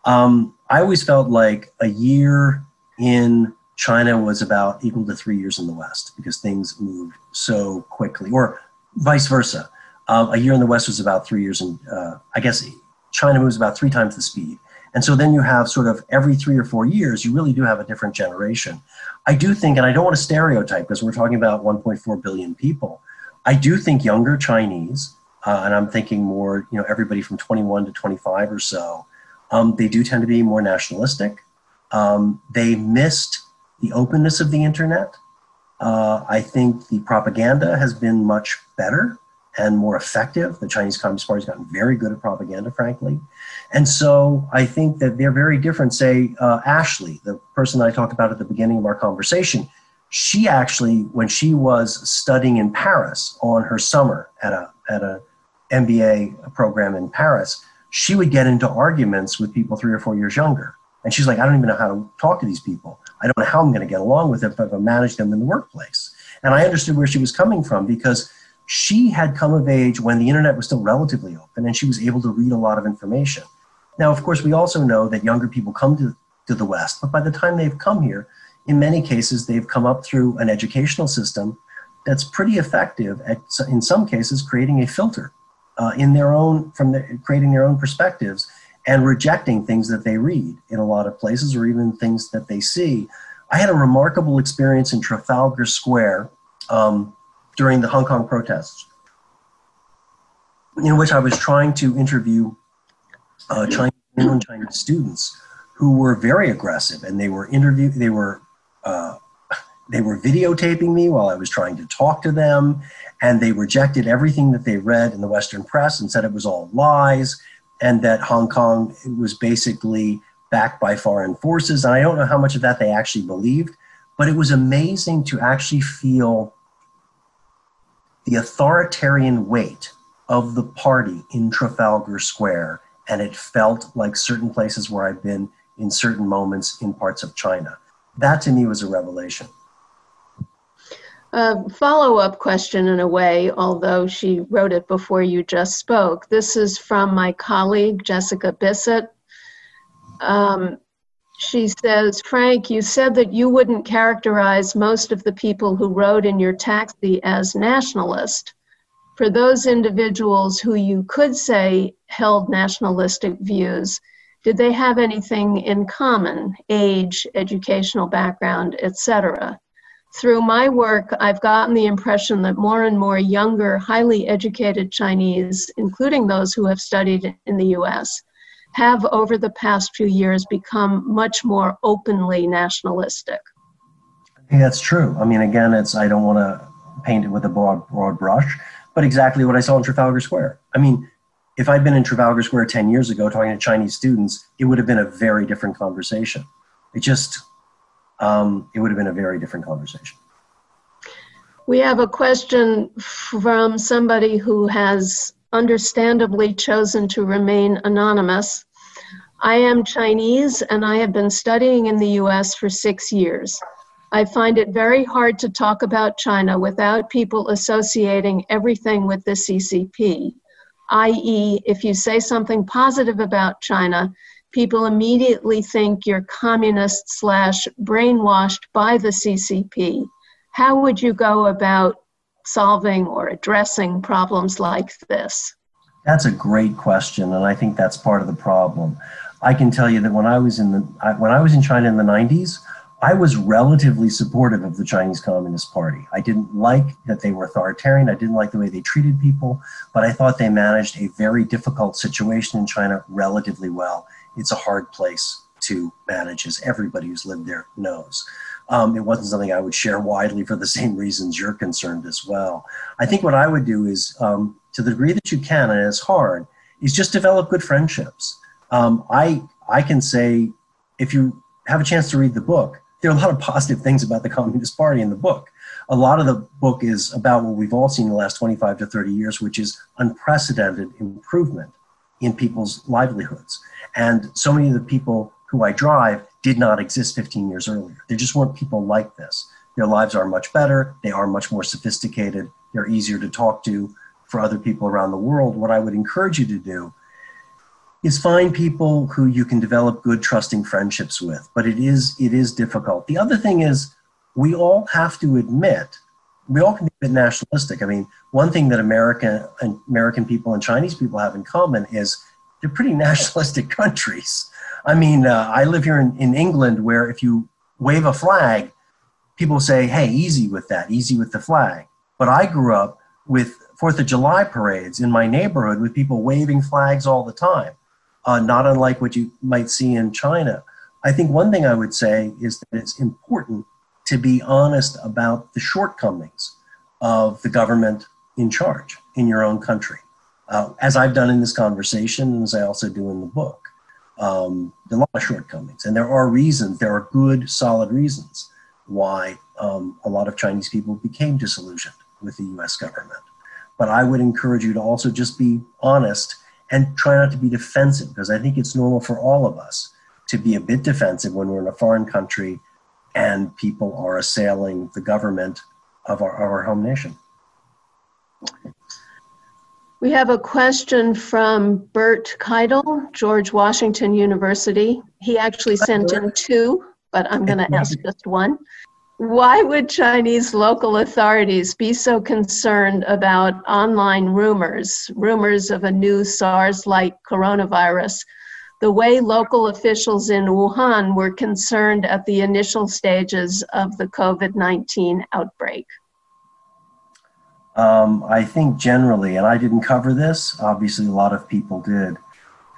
Um, I always felt like a year in China was about equal to three years in the West because things moved so quickly, or vice versa. Um, a year in the West was about three years, and uh, I guess China moves about three times the speed. And so then you have sort of every three or four years, you really do have a different generation. I do think, and I don't want to stereotype because we're talking about 1.4 billion people. I do think younger Chinese, uh, and I'm thinking more, you know, everybody from 21 to 25 or so, um, they do tend to be more nationalistic. Um, they missed the openness of the internet. Uh, I think the propaganda has been much better and more effective. The Chinese Communist Party has gotten very good at propaganda, frankly. And so I think that they're very different. Say, uh, Ashley, the person I talked about at the beginning of our conversation, she actually, when she was studying in Paris on her summer at a, at a MBA program in Paris, she would get into arguments with people three or four years younger. And she's like, I don't even know how to talk to these people. I don't know how I'm going to get along with them if I manage them in the workplace. And I understood where she was coming from because she had come of age when the internet was still relatively open and she was able to read a lot of information. Now, of course, we also know that younger people come to, to the West, but by the time they've come here, in many cases, they've come up through an educational system that's pretty effective at, in some cases, creating a filter uh, in their own, from the, creating their own perspectives and rejecting things that they read in a lot of places or even things that they see. I had a remarkable experience in Trafalgar Square. Um, during the Hong Kong protests, in which I was trying to interview uh, Chinese Chinese students who were very aggressive, and they were interview they were uh, they were videotaping me while I was trying to talk to them, and they rejected everything that they read in the Western press and said it was all lies, and that Hong Kong was basically backed by foreign forces. And I don't know how much of that they actually believed, but it was amazing to actually feel the authoritarian weight of the party in Trafalgar Square, and it felt like certain places where I've been in certain moments in parts of China. That to me was a revelation. A follow up question, in a way, although she wrote it before you just spoke. This is from my colleague, Jessica Bissett. Um, she says, Frank, you said that you wouldn't characterize most of the people who rode in your taxi as nationalist. For those individuals who you could say held nationalistic views, did they have anything in common age educational background etc through my work i've gotten the impression that more and more younger highly educated chinese including those who have studied in the us have over the past few years become much more openly nationalistic. That's true. I mean, again, it's I don't want to paint it with a broad broad brush, but exactly what I saw in Trafalgar Square. I mean, if I'd been in Trafalgar Square 10 years ago talking to Chinese students, it would have been a very different conversation. It just, um, it would have been a very different conversation. We have a question from somebody who has understandably chosen to remain anonymous. I am Chinese and I have been studying in the US for six years. I find it very hard to talk about China without people associating everything with the CCP, i.e., if you say something positive about China, people immediately think you're communist slash brainwashed by the CCP. How would you go about solving or addressing problems like this? That's a great question, and I think that's part of the problem. I can tell you that when I was in the when I was in China in the 90s, I was relatively supportive of the Chinese Communist Party. I didn't like that they were authoritarian. I didn't like the way they treated people, but I thought they managed a very difficult situation in China relatively well. It's a hard place to manage, as everybody who's lived there knows. Um, it wasn't something I would share widely for the same reasons you're concerned as well. I think what I would do is, um, to the degree that you can, and it's hard, is just develop good friendships. Um, I I can say, if you have a chance to read the book, there are a lot of positive things about the Communist Party in the book. A lot of the book is about what we've all seen in the last 25 to 30 years, which is unprecedented improvement in people's livelihoods. And so many of the people who I drive did not exist 15 years earlier. There just weren't people like this. Their lives are much better, they are much more sophisticated, they're easier to talk to for other people around the world. What I would encourage you to do is find people who you can develop good trusting friendships with but it is it is difficult the other thing is we all have to admit we all can be a bit nationalistic i mean one thing that american american people and chinese people have in common is they're pretty nationalistic countries. I mean uh, i live here in, in england where if you wave a flag people say hey easy with that easy with the flag. But i grew up with fourth of july parades in my neighborhood with people waving flags all the time uh, not unlike what you might see in China. I think one thing I would say is that it's important to be honest about the shortcomings of the government in charge in your own country, uh, as I've done in this conversation, and as I also do in the book. Um, there are a lot of shortcomings, and there are reasons, there are good, solid reasons why um, a lot of Chinese people became disillusioned with the US government. But I would encourage you to also just be honest and try not to be defensive because I think it's normal for all of us to be a bit defensive when we're in a foreign country and people are assailing the government of our, of our home nation. We have a question from Bert Keidel, George Washington University. He actually sent in two, but I'm going to ask just one. Why would Chinese local authorities be so concerned about online rumors, rumors of a new SARS like coronavirus, the way local officials in Wuhan were concerned at the initial stages of the COVID 19 outbreak? Um, I think generally, and I didn't cover this, obviously, a lot of people did.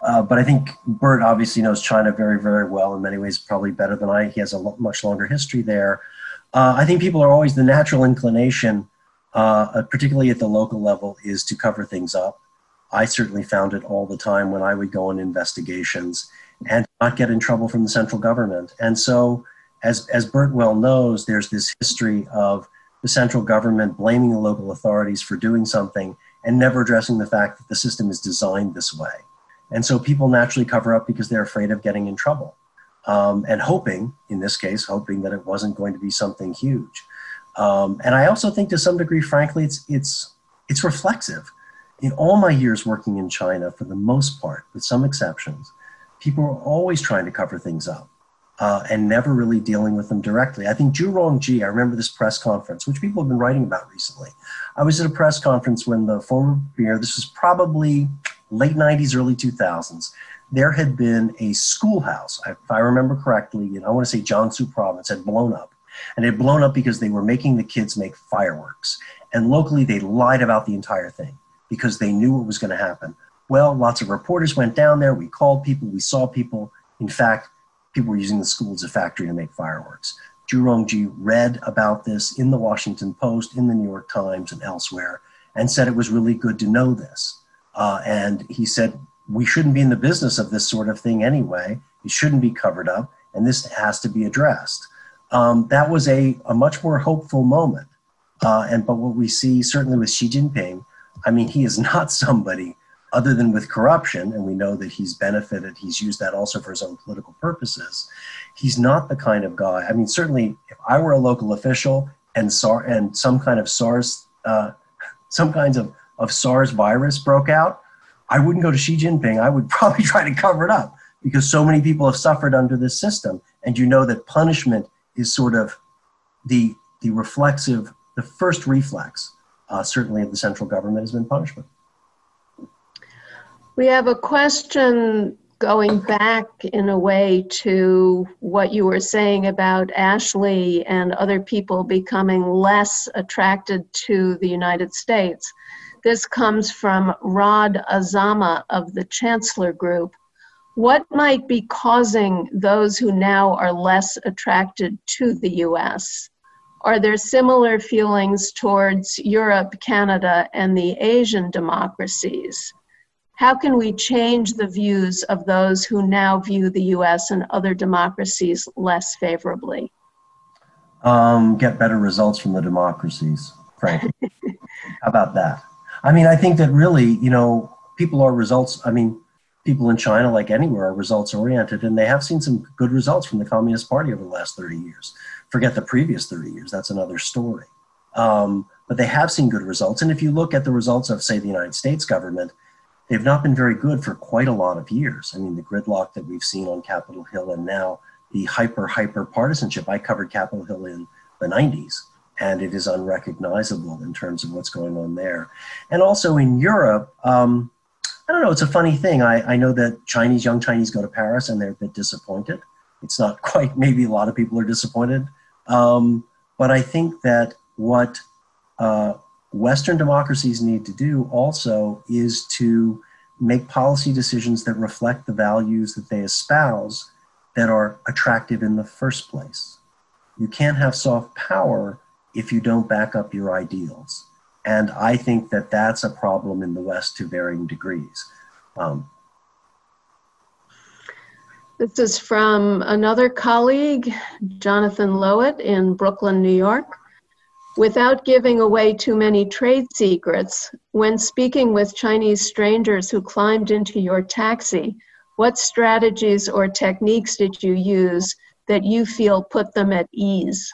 Uh, but I think Bert obviously knows China very, very well in many ways, probably better than I. He has a much longer history there. Uh, I think people are always the natural inclination, uh, uh, particularly at the local level, is to cover things up. I certainly found it all the time when I would go on investigations and not get in trouble from the central government. And so, as, as Bert well knows, there's this history of the central government blaming the local authorities for doing something and never addressing the fact that the system is designed this way. And so people naturally cover up because they're afraid of getting in trouble um, and hoping, in this case, hoping that it wasn't going to be something huge. Um, and I also think, to some degree, frankly, it's it's it's reflexive. In all my years working in China, for the most part, with some exceptions, people are always trying to cover things up uh, and never really dealing with them directly. I think Zhu Rongji, I remember this press conference, which people have been writing about recently. I was at a press conference when the former premier, this was probably late 90s, early 2000s, there had been a schoolhouse, if I remember correctly, and I want to say Jiangsu province had blown up. And it had blown up because they were making the kids make fireworks. And locally, they lied about the entire thing because they knew what was going to happen. Well, lots of reporters went down there. We called people, we saw people. In fact, people were using the school as a factory to make fireworks. Zhu Rongji read about this in the Washington Post, in the New York Times, and elsewhere, and said it was really good to know this. Uh, and he said we shouldn't be in the business of this sort of thing anyway. It shouldn't be covered up, and this has to be addressed. Um, that was a, a much more hopeful moment. Uh, and but what we see certainly with Xi Jinping, I mean, he is not somebody other than with corruption, and we know that he's benefited. He's used that also for his own political purposes. He's not the kind of guy. I mean, certainly, if I were a local official and SAR and some kind of SARS, uh, some kinds of, of SARS virus broke out, I wouldn't go to Xi Jinping. I would probably try to cover it up because so many people have suffered under this system. And you know that punishment is sort of the, the reflexive, the first reflex, uh, certainly of the central government, has been punishment. We have a question going back in a way to what you were saying about Ashley and other people becoming less attracted to the United States. This comes from Rod Azama of the Chancellor Group. What might be causing those who now are less attracted to the US? Are there similar feelings towards Europe, Canada, and the Asian democracies? How can we change the views of those who now view the US and other democracies less favorably? um, get better results from the democracies, frankly. How about that? I mean, I think that really, you know, people are results. I mean, people in China, like anywhere, are results oriented, and they have seen some good results from the Communist Party over the last 30 years. Forget the previous 30 years, that's another story. Um, but they have seen good results. And if you look at the results of, say, the United States government, they've not been very good for quite a lot of years. I mean, the gridlock that we've seen on Capitol Hill and now the hyper, hyper partisanship. I covered Capitol Hill in the 90s, and it is unrecognizable in terms of what's going on there. And also in Europe, um, I don't know, it's a funny thing. I, I know that Chinese, young Chinese go to Paris and they're a bit disappointed. It's not quite, maybe a lot of people are disappointed. Um, but I think that what uh, Western democracies need to do also is to make policy decisions that reflect the values that they espouse that are attractive in the first place. You can't have soft power if you don't back up your ideals. And I think that that's a problem in the West to varying degrees. Um, this is from another colleague, Jonathan Lowett in Brooklyn, New York. Without giving away too many trade secrets, when speaking with Chinese strangers who climbed into your taxi, what strategies or techniques did you use that you feel put them at ease?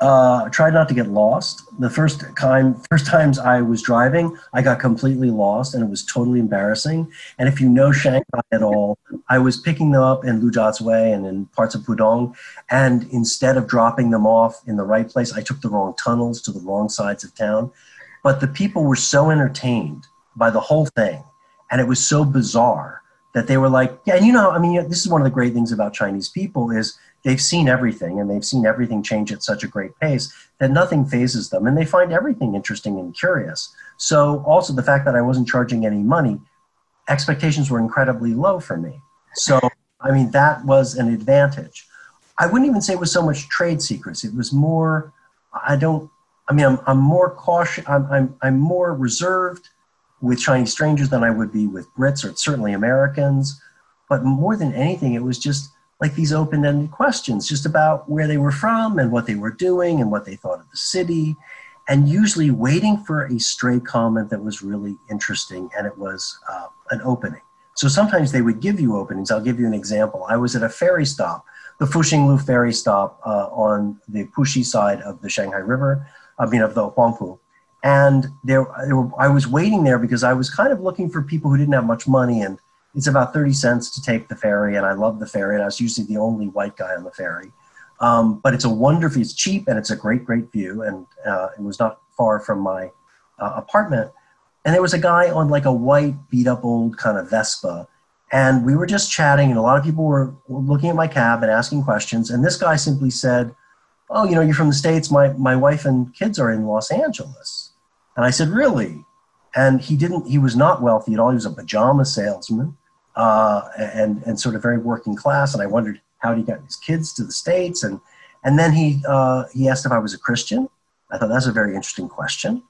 Uh, tried not to get lost. The first time, first times I was driving, I got completely lost, and it was totally embarrassing. And if you know Shanghai at all, I was picking them up in Lujiazui and in parts of Pudong, and instead of dropping them off in the right place, I took the wrong tunnels to the wrong sides of town. But the people were so entertained by the whole thing, and it was so bizarre that they were like, "Yeah, and you know, I mean, this is one of the great things about Chinese people is." They've seen everything and they've seen everything change at such a great pace that nothing phases them and they find everything interesting and curious. So, also the fact that I wasn't charging any money, expectations were incredibly low for me. So, I mean, that was an advantage. I wouldn't even say it was so much trade secrets. It was more, I don't, I mean, I'm, I'm more cautious, I'm, I'm, I'm more reserved with Chinese strangers than I would be with Brits or certainly Americans. But more than anything, it was just, like these open-ended questions just about where they were from and what they were doing and what they thought of the city and usually waiting for a stray comment that was really interesting and it was uh, an opening. So sometimes they would give you openings. I'll give you an example. I was at a ferry stop the fuxinglu ferry stop uh, on the puxi side of the shanghai river i mean of the huangpu. And there, there were, i was waiting there because i was kind of looking for people who didn't have much money and it's about 30 cents to take the ferry, and I love the ferry, and I was usually the only white guy on the ferry. Um, but it's a wonderful, it's cheap, and it's a great, great view, and uh, it was not far from my uh, apartment. And there was a guy on like a white, beat up old kind of Vespa, and we were just chatting, and a lot of people were looking at my cab and asking questions. And this guy simply said, "Oh, you know, you're from the states. My my wife and kids are in Los Angeles." And I said, "Really?" And he didn't. He was not wealthy at all. He was a pajama salesman uh, and and sort of very working class. And I wondered how he got his kids to the states. And and then he uh, he asked if I was a Christian. I thought that's a very interesting question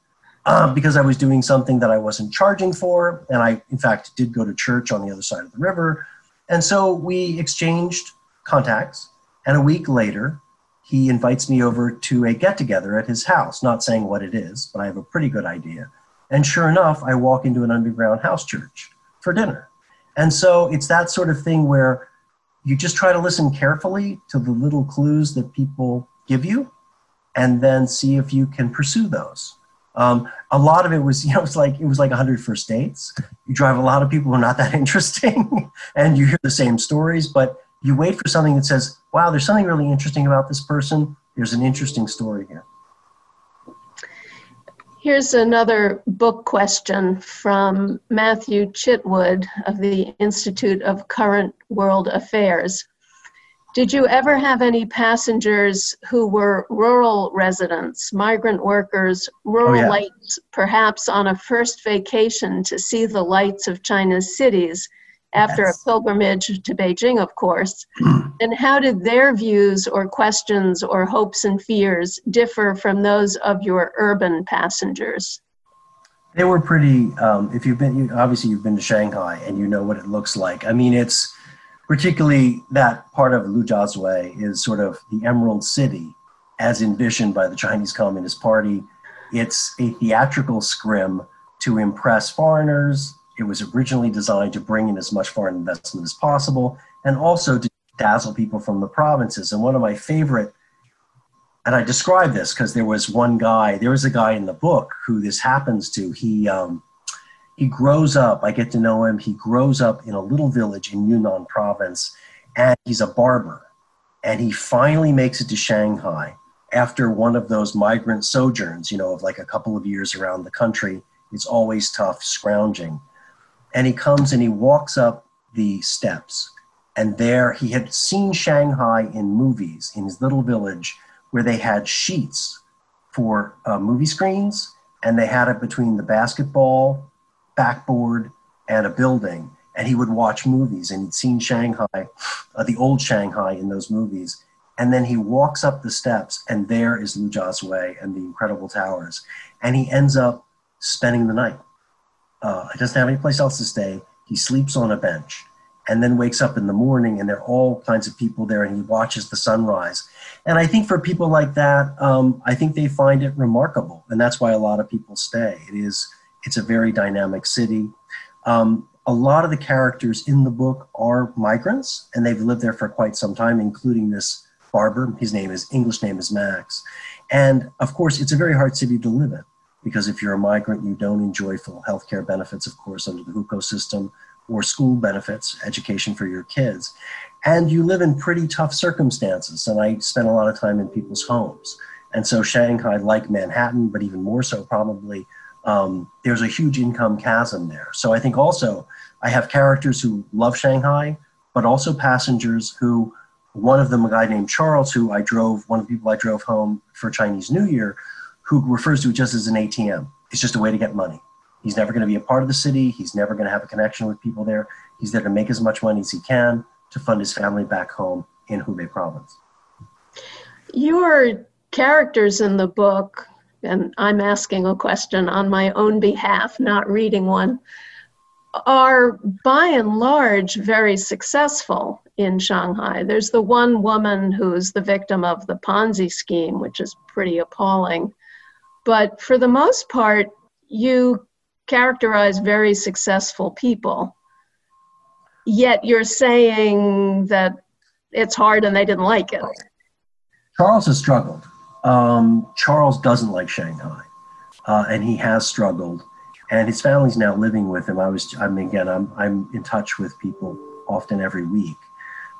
uh, because I was doing something that I wasn't charging for, and I in fact did go to church on the other side of the river. And so we exchanged contacts. And a week later, he invites me over to a get together at his house, not saying what it is, but I have a pretty good idea. And sure enough, I walk into an underground house church for dinner. And so it's that sort of thing where you just try to listen carefully to the little clues that people give you and then see if you can pursue those. Um, a lot of it was, you know, it's like it was like 100 first dates. You drive a lot of people who are not that interesting, and you hear the same stories. But you wait for something that says, "Wow, there's something really interesting about this person. There's an interesting story here." Here's another book question from Matthew Chitwood of the Institute of Current World Affairs. Did you ever have any passengers who were rural residents, migrant workers, rural oh, yeah. lights, perhaps on a first vacation to see the lights of China's cities after yes. a pilgrimage to Beijing, of course. and how did their views or questions or hopes and fears differ from those of your urban passengers? They were pretty. Um, if you've been, you, obviously, you've been to Shanghai and you know what it looks like. I mean, it's particularly that part of Lujiazui is sort of the Emerald City, as envisioned by the Chinese Communist Party. It's a theatrical scrim to impress foreigners. It was originally designed to bring in as much foreign investment as possible and also to dazzle people from the provinces. And one of my favorite, and I describe this because there was one guy, there was a guy in the book who this happens to. He, um, he grows up, I get to know him, he grows up in a little village in Yunnan province, and he's a barber. And he finally makes it to Shanghai after one of those migrant sojourns, you know, of like a couple of years around the country. It's always tough, scrounging. And he comes and he walks up the steps. And there he had seen Shanghai in movies in his little village where they had sheets for uh, movie screens and they had it between the basketball backboard and a building. And he would watch movies and he'd seen shanghai uh, the old shanghai in those movies. And then he walks up the steps and there is Lujiazui and the incredible towers. And he ends up spending the night uh, he doesn't have any place else to stay. He sleeps on a bench and then wakes up in the morning and there are all kinds of people there and he watches the sunrise. And i think for people like that um, i think they find it remarkable. And that's why a lot of people stay. It is it's a very dynamic city. Um, a lot of the characters in the book are migrants, and they've lived there for quite some time, including this barber. His name is English name is Max, and of course, it's a very hard city to live in because if you're a migrant, you don't enjoy full health care benefits, of course, under the hukou system or school benefits, education for your kids, and you live in pretty tough circumstances. And I spent a lot of time in people's homes, and so Shanghai, like Manhattan, but even more so, probably um, there's a huge income chasm there. So I think also I have characters who love Shanghai, but also passengers who, one of them, a guy named Charles, who I drove, one of the people I drove home for Chinese New Year, who refers to it just as an ATM. It's just a way to get money. He's never going to be a part of the city. He's never going to have a connection with people there. He's there to make as much money as he can to fund his family back home in Hubei province. Your characters in the book and I'm asking a question on my own behalf, not reading one, are by and large very successful in Shanghai. There's the one woman who's the victim of the Ponzi scheme, which is pretty appalling. But for the most part, you characterize very successful people. Yet you're saying that it's hard and they didn't like it. Charles has struggled. Um, Charles doesn't like Shanghai, uh, and he has struggled. And his family's now living with him. I was, I mean, again, I'm, I'm in touch with people often every week.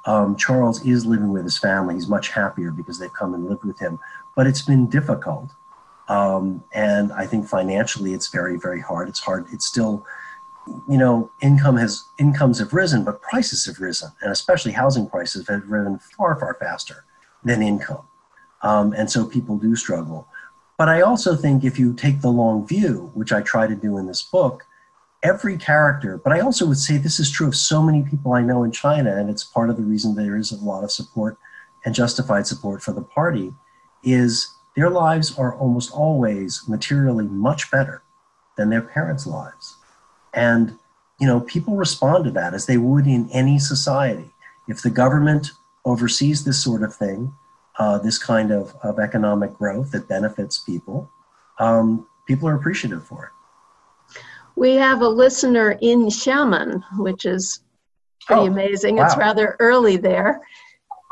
Um, Charles is living with his family. He's much happier because they've come and lived with him. But it's been difficult. Um, and I think financially it's very, very hard. It's hard. It's still, you know, income has incomes have risen, but prices have risen, and especially housing prices have risen far, far faster than income. Um, and so people do struggle. But I also think if you take the long view, which I try to do in this book, every character, but I also would say this is true of so many people I know in China, and it's part of the reason there is a lot of support and justified support for the party, is their lives are almost always materially much better than their parents' lives. And, you know, people respond to that as they would in any society. If the government oversees this sort of thing, uh, this kind of, of economic growth that benefits people, um, people are appreciative for it. We have a listener in Xiamen, which is pretty oh, amazing. Wow. It's rather early there.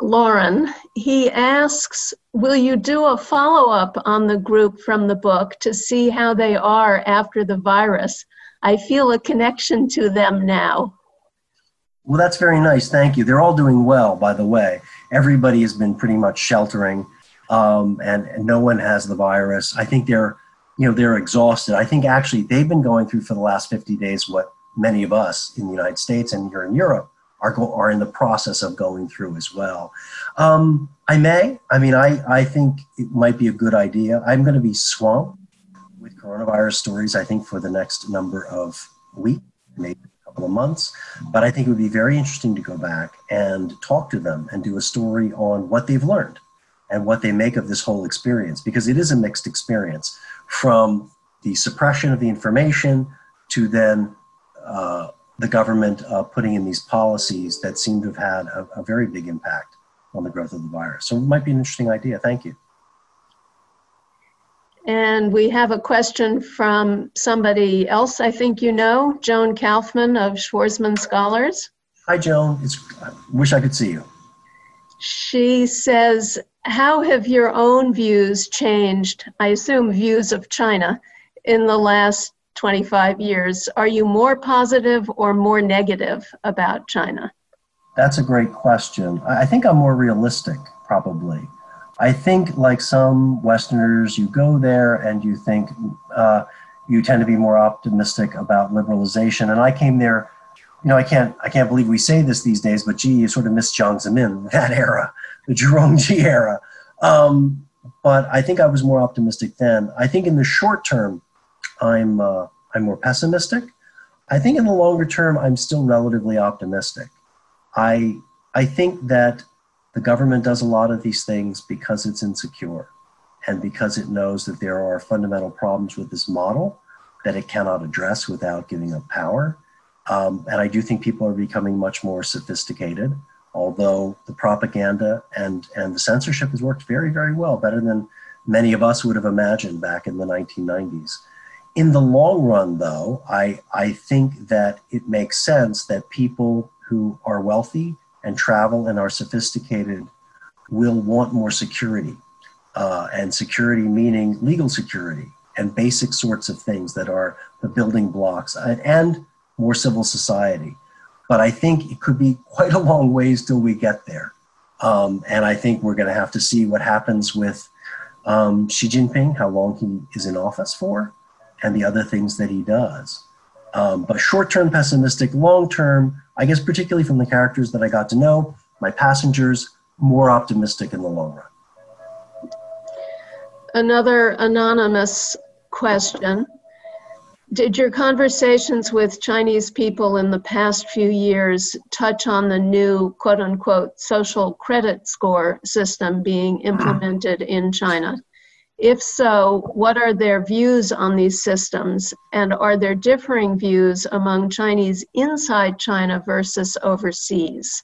Lauren, he asks, will you do a follow up on the group from the book to see how they are after the virus? I feel a connection to them now. Well, that's very nice. Thank you. They're all doing well, by the way. Everybody has been pretty much sheltering, um, and, and no one has the virus. I think they're, you know, they're exhausted. I think actually they've been going through for the last 50 days what many of us in the United States and here in Europe are go- are in the process of going through as well. Um, I may. I mean, I I think it might be a good idea. I'm going to be swamped with coronavirus stories. I think for the next number of weeks, maybe a couple of months. But I think it would be very interesting to go back and talk to them and do a story on what they've learned and what they make of this whole experience, because it is a mixed experience from the suppression of the information to then uh, the government uh, putting in these policies that seem to have had a, a very big impact on the growth of the virus. So it might be an interesting idea. Thank you. And we have a question from somebody else I think you know, Joan Kaufman of Schwarzman Scholars. Hi, Joan. It's, I wish I could see you. She says, How have your own views changed? I assume views of China in the last 25 years. Are you more positive or more negative about China? That's a great question. I think I'm more realistic, probably. I think, like some Westerners, you go there and you think uh, you tend to be more optimistic about liberalization. And I came there, you know, I can't, I can't believe we say this these days, but gee, you sort of miss Jiang Zemin, that era, the Zhu Rongji era. Um, but I think I was more optimistic then. I think in the short term, I'm uh, I'm more pessimistic. I think in the longer term, I'm still relatively optimistic. I I think that the government does a lot of these things because it's insecure and because it knows that there are fundamental problems with this model that it cannot address without giving up power. Um, and I do think people are becoming much more sophisticated, although the propaganda and, and the censorship has worked very, very well, better than many of us would have imagined back in the 1990s. In the long run, though, I, I think that it makes sense that people who are wealthy and travel and are sophisticated will want more security. Uh, and security meaning legal security and basic sorts of things that are the building blocks and, and more civil society. But I think it could be quite a long ways till we get there. Um, and I think we're going to have to see what happens with um, Xi Jinping, how long he is in office for, and the other things that he does. Um, but short term pessimistic, long term, I guess, particularly from the characters that I got to know, my passengers, more optimistic in the long run. Another anonymous question. Did your conversations with Chinese people in the past few years touch on the new quote unquote social credit score system being implemented in China? If so, what are their views on these systems? And are there differing views among Chinese inside China versus overseas?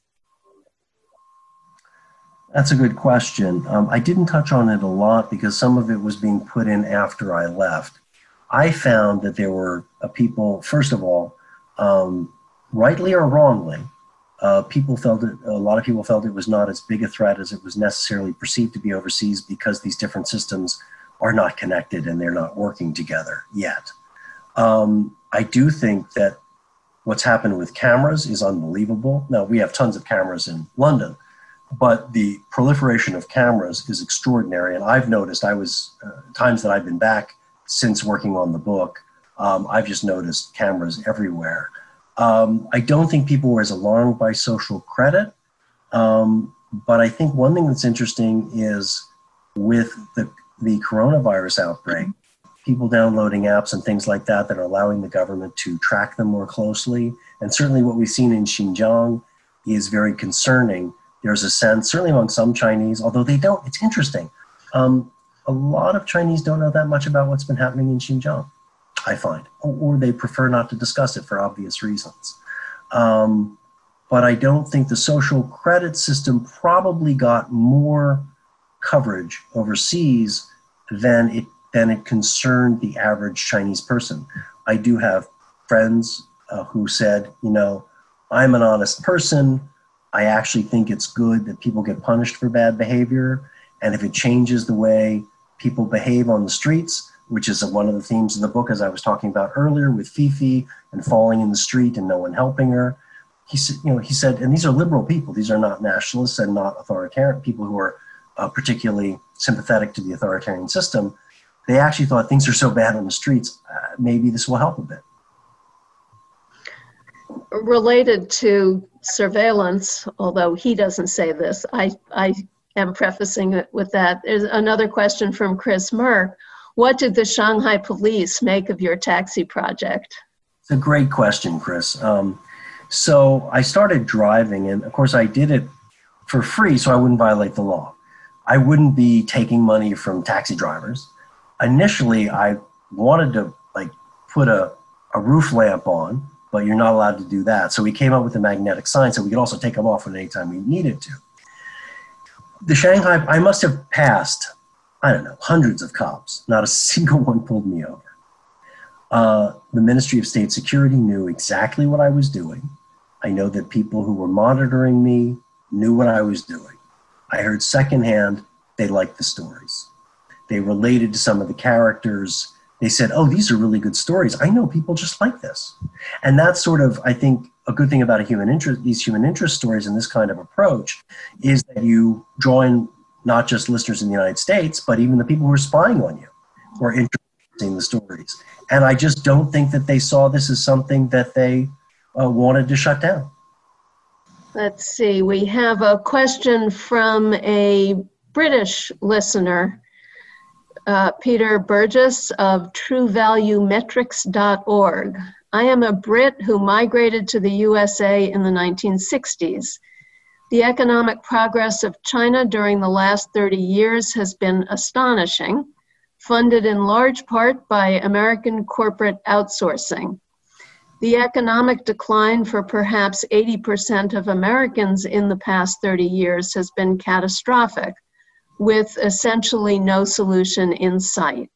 That's a good question. Um, I didn't touch on it a lot because some of it was being put in after I left. I found that there were people, first of all, um, rightly or wrongly, uh, people felt it, a lot of people felt it was not as big a threat as it was necessarily perceived to be overseas because these different systems are not connected and they're not working together yet. Um, I do think that what's happened with cameras is unbelievable. Now, we have tons of cameras in London, but the proliferation of cameras is extraordinary. And I've noticed, I was, uh, times that I've been back since working on the book, um, I've just noticed cameras everywhere. Um, I don't think people were as alarmed by social credit. Um, but I think one thing that's interesting is with the, the coronavirus outbreak, people downloading apps and things like that that are allowing the government to track them more closely. And certainly what we've seen in Xinjiang is very concerning. There's a sense, certainly among some Chinese, although they don't, it's interesting. Um, a lot of Chinese don't know that much about what's been happening in Xinjiang. I find, or they prefer not to discuss it for obvious reasons. Um, but I don't think the social credit system probably got more coverage overseas than it than it concerned the average Chinese person. I do have friends uh, who said, you know, I'm an honest person. I actually think it's good that people get punished for bad behavior, and if it changes the way people behave on the streets, which is one of the themes of the book, as I was talking about earlier, with Fifi and falling in the street and no one helping her. He said, you know, he said, and these are liberal people; these are not nationalists and not authoritarian people who are uh, particularly sympathetic to the authoritarian system. They actually thought things are so bad on the streets, uh, maybe this will help a bit. Related to surveillance, although he doesn't say this, I, I am prefacing it with that. There's another question from Chris Merck what did the Shanghai police make of your taxi project? It's a great question, Chris. Um, so I started driving, and of course, I did it for free so I wouldn't violate the law. I wouldn't be taking money from taxi drivers. Initially, I wanted to like put a, a roof lamp on, but you're not allowed to do that. So we came up with a magnetic sign so we could also take them off at any time we needed to. The Shanghai, I must have passed I don't know, hundreds of cops. Not a single one pulled me over. Uh, the Ministry of State Security knew exactly what I was doing. I know that people who were monitoring me knew what I was doing. I heard secondhand they liked the stories. They related to some of the characters. They said, oh, these are really good stories. I know people just like this. And that's sort of, I think, a good thing about a human interest, these human interest stories and this kind of approach is that you draw in not just listeners in the United States, but even the people who are spying on you or interested in the stories. And I just don't think that they saw this as something that they uh, wanted to shut down. Let's see, we have a question from a British listener, uh, Peter Burgess of truevaluemetrics.org. I am a Brit who migrated to the USA in the 1960s. The economic progress of China during the last 30 years has been astonishing, funded in large part by American corporate outsourcing. The economic decline for perhaps 80% of Americans in the past 30 years has been catastrophic, with essentially no solution in sight.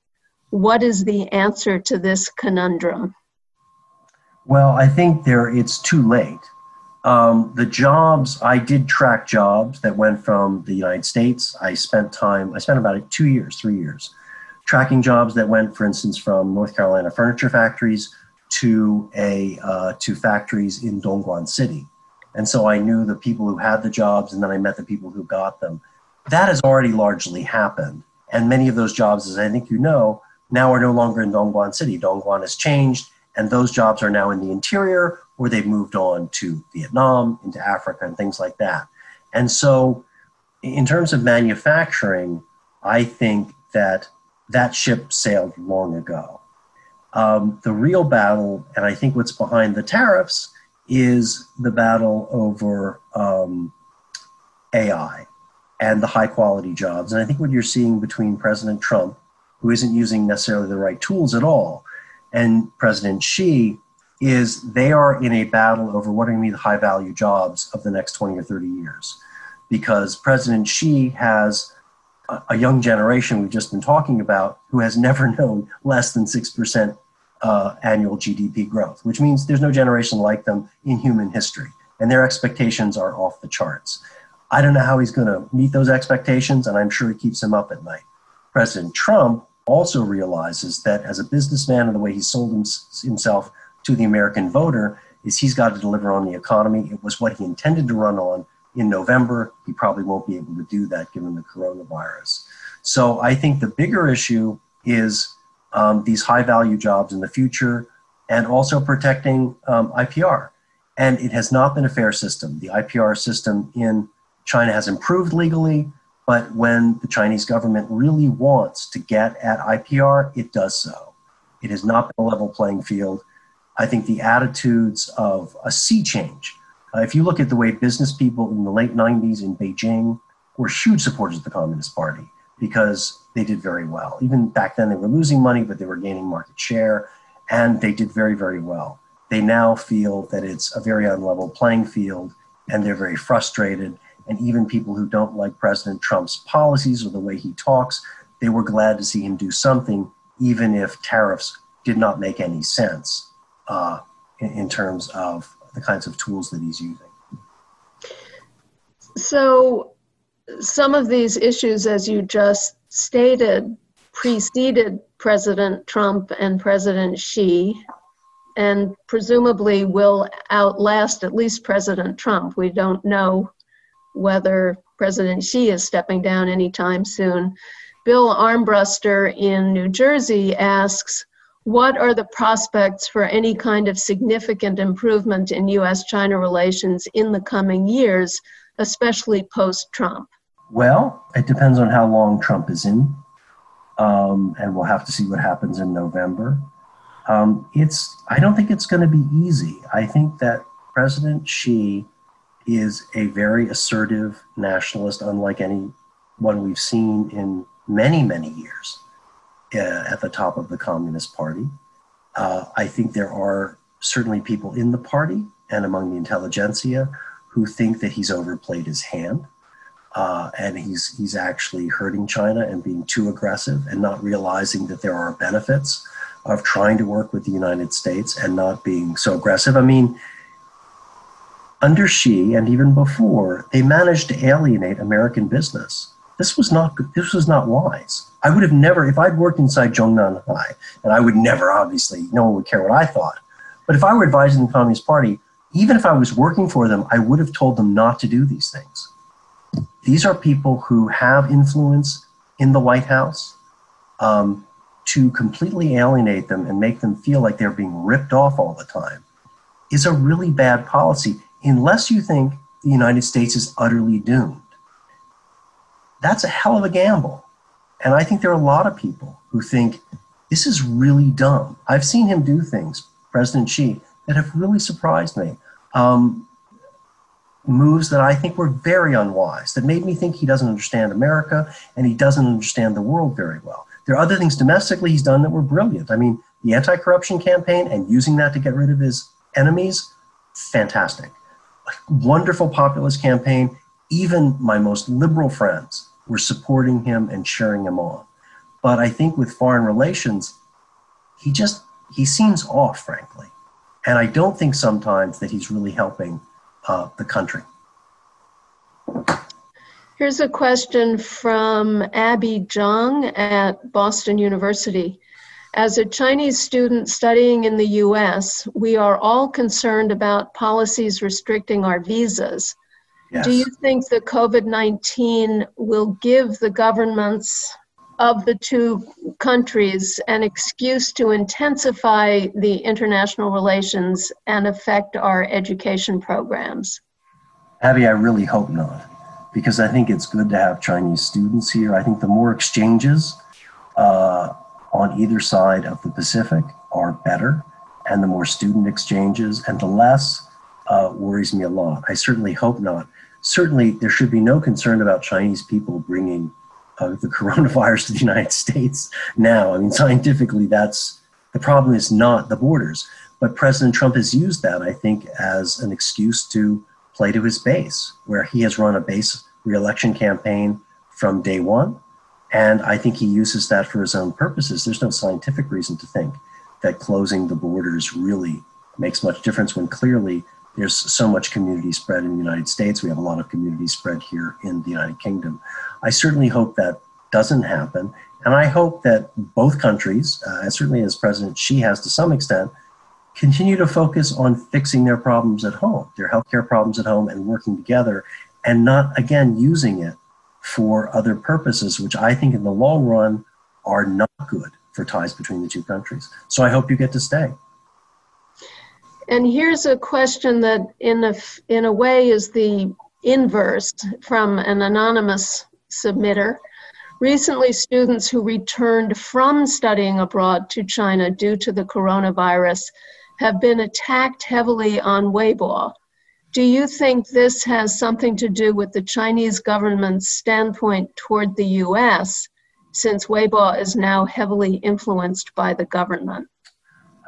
What is the answer to this conundrum? Well, I think there it's too late. Um, the jobs I did track jobs that went from the United States. I spent time. I spent about two years, three years, tracking jobs that went, for instance, from North Carolina furniture factories to a uh, to factories in Dongguan City, and so I knew the people who had the jobs, and then I met the people who got them. That has already largely happened, and many of those jobs, as I think you know, now are no longer in Dongguan City. Dongguan has changed, and those jobs are now in the interior, or they've moved on to Vietnam, into Africa, and things like that. And so, in terms of manufacturing, I think that that ship sailed long ago. Um, the real battle, and I think what's behind the tariffs, is the battle over um, AI and the high quality jobs. And I think what you're seeing between President Trump, who isn't using necessarily the right tools at all, and President Xi is they are in a battle over what are going to be the high value jobs of the next 20 or 30 years. Because President Xi has a young generation we've just been talking about who has never known less than 6% uh, annual GDP growth, which means there's no generation like them in human history. And their expectations are off the charts. I don't know how he's going to meet those expectations, and I'm sure he keeps them up at night. President Trump also realizes that as a businessman and the way he sold himself to the American voter is he's got to deliver on the economy. It was what he intended to run on in November. He probably won't be able to do that given the coronavirus. So I think the bigger issue is um, these high value jobs in the future and also protecting um, IPR. And it has not been a fair system. The IPR system in China has improved legally, but when the Chinese government really wants to get at IPR, it does so. It has not been a level playing field. I think the attitudes of a sea change uh, if you look at the way business people in the late 90s in Beijing were huge supporters of the Communist Party because they did very well. Even back then, they were losing money, but they were gaining market share, and they did very, very well. They now feel that it's a very unlevel playing field, and they're very frustrated. And even people who don't like President Trump's policies or the way he talks, they were glad to see him do something, even if tariffs did not make any sense uh, in, in terms of the kinds of tools that he's using. So, some of these issues, as you just stated, preceded President Trump and President Xi, and presumably will outlast at least President Trump. We don't know whether President Xi is stepping down anytime soon. Bill Armbruster in New Jersey asks what are the prospects for any kind of significant improvement in US China relations in the coming years, especially post Trump? Well, it depends on how long Trump is in, um, and we'll have to see what happens in November. Um, it's I don't think it's going to be easy. I think that President Xi is a very assertive nationalist, unlike any one we've seen in many, many years at the top of the Communist Party. Uh, I think there are certainly people in the party and among the intelligentsia who think that he's overplayed his hand. uh, and he's he's actually hurting China and being too aggressive and not realizing that there are benefits of trying to work with the United States and not being so aggressive. I mean, under Xi and even before, they managed to alienate American business. This was not this was not wise. I would have never, if I'd worked inside Zhongnanhai, High, and I would never, obviously, no one would care what I thought. But if I were advising the Communist Party, even if I was working for them, I would have told them not to do these things. These are people who have influence in the White House. Um, to completely alienate them and make them feel like they're being ripped off all the time is a really bad policy unless you think the United States is utterly doomed. That's a hell of a gamble. And I think there are a lot of people who think this is really dumb. I've seen him do things, President Xi, that have really surprised me. Um, moves that I think were very unwise, that made me think he doesn't understand America and he doesn't understand the world very well. There are other things domestically he's done that were brilliant. I mean, the anti corruption campaign and using that to get rid of his enemies, fantastic. A wonderful populist campaign. Even my most liberal friends were supporting him and cheering him on. But I think with foreign relations, he just he seems off, frankly. And I don't think sometimes that he's really helping uh, the country. Here's a question from Abby Zhang at Boston University. As a Chinese student studying in the US, we are all concerned about policies restricting our visas. Yes. Do you think the COVID 19 will give the governments of the two countries an excuse to intensify the international relations and affect our education programs? Abby, I really hope not, because I think it's good to have Chinese students here. I think the more exchanges uh, on either side of the Pacific are better, and the more student exchanges, and the less uh, worries me a lot. I certainly hope not certainly there should be no concern about Chinese people bringing uh, the coronavirus to the United States now. I mean, scientifically, that's the problem is not the borders. But President Trump has used that, I think, as an excuse to play to his base, where he has run a base reelection campaign from day one. And I think he uses that for his own purposes. There's no scientific reason to think that closing the borders really makes much difference when clearly there's so much community spread in the United States. We have a lot of community spread here in the United Kingdom. I certainly hope that doesn't happen. And I hope that both countries, uh, certainly as President Xi has to some extent, continue to focus on fixing their problems at home, their healthcare problems at home, and working together, and not, again, using it for other purposes, which I think in the long run are not good for ties between the two countries. So I hope you get to stay. And here's a question that, in a, in a way, is the inverse from an anonymous submitter. Recently, students who returned from studying abroad to China due to the coronavirus have been attacked heavily on Weibo. Do you think this has something to do with the Chinese government's standpoint toward the US, since Weibo is now heavily influenced by the government?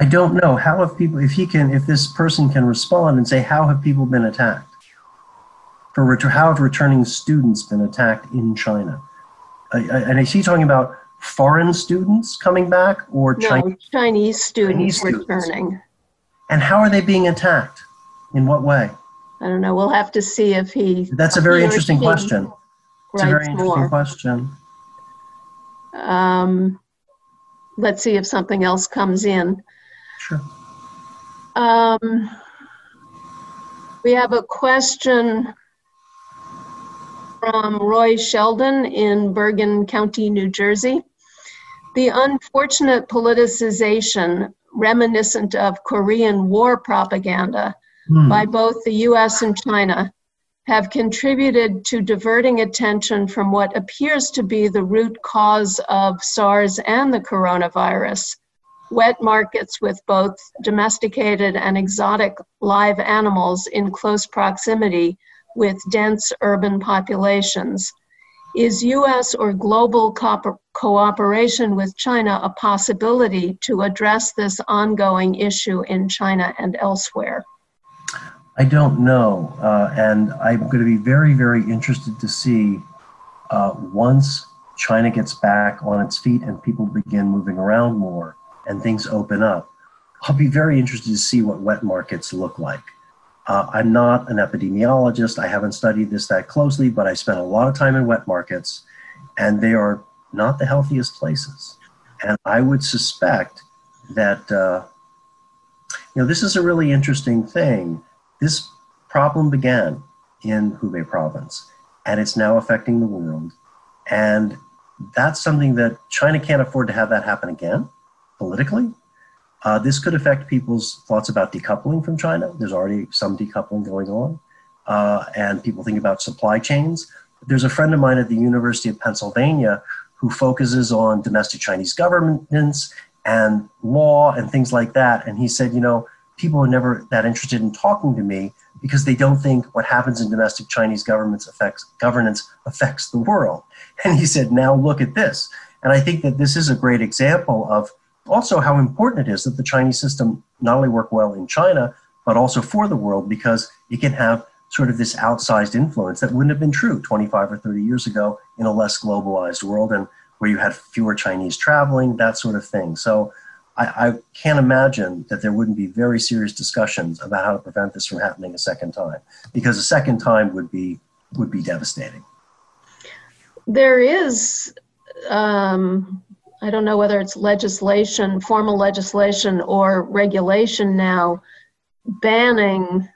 I don't know. How have people if he can if this person can respond and say how have people been attacked? For ret- how have returning students been attacked in China? And is he talking about foreign students coming back or no, Chinese, Chinese students Chinese returning. Students. and how are they being attacked? In what way? I don't know. We'll have to see if he that's a very interesting question. It's a very interesting more. question. Um, let's see if something else comes in Sure. Um, we have a question from Roy Sheldon in Bergen County, New Jersey. The unfortunate politicization reminiscent of Korean War propaganda hmm. by both the US and China have contributed to diverting attention from what appears to be the root cause of SARS and the coronavirus wet markets with both domesticated and exotic live animals in close proximity with dense urban populations. Is US or global co- cooperation with China a possibility to address this ongoing issue in China and elsewhere? I don't know. Uh, and I'm going to be very, very interested to see uh, once China gets back on its feet and people begin moving around more and things open up. I'll be very interested to see what wet markets look like. Uh, I'm not an epidemiologist. I haven't studied this that closely, but I spent a lot of time in wet markets, and they are not the healthiest places. And I would suspect that, uh, you know, this is a really interesting thing. This problem began in Hubei province, and it's now affecting the world. And that's something that China can't afford to have that happen again politically. Uh, this could affect people's thoughts about decoupling from China. There's already some decoupling going on. Uh, and people think about supply chains. There's a friend of mine at the University of Pennsylvania who focuses on domestic Chinese governance and law and things like that. And he said, you know, people are never that interested in talking to me because they don't think what happens in domestic Chinese governments affects governance affects the world. And he said, now look at this. And I think that this is a great example of also how important it is that the Chinese system not only work well in China, but also for the world because it can have sort of this outsized influence that wouldn't have been true 25 or 30 years ago in a less globalized world and where you had fewer Chinese traveling, that sort of thing. So I, I can't imagine that there wouldn't be very serious discussions about how to prevent this from happening a second time, because a second time would be would be devastating. There is um, I don't know whether it's legislation, formal legislation, or regulation now banning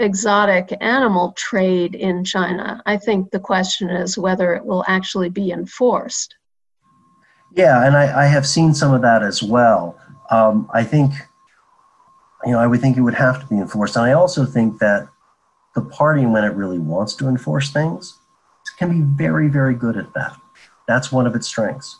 exotic animal trade in China. I think the question is whether it will actually be enforced. Yeah, and I, I have seen some of that as well. Um, I think, you know, I would think it would have to be enforced. And I also think that the party, when it really wants to enforce things, can be very, very good at that. That's one of its strengths.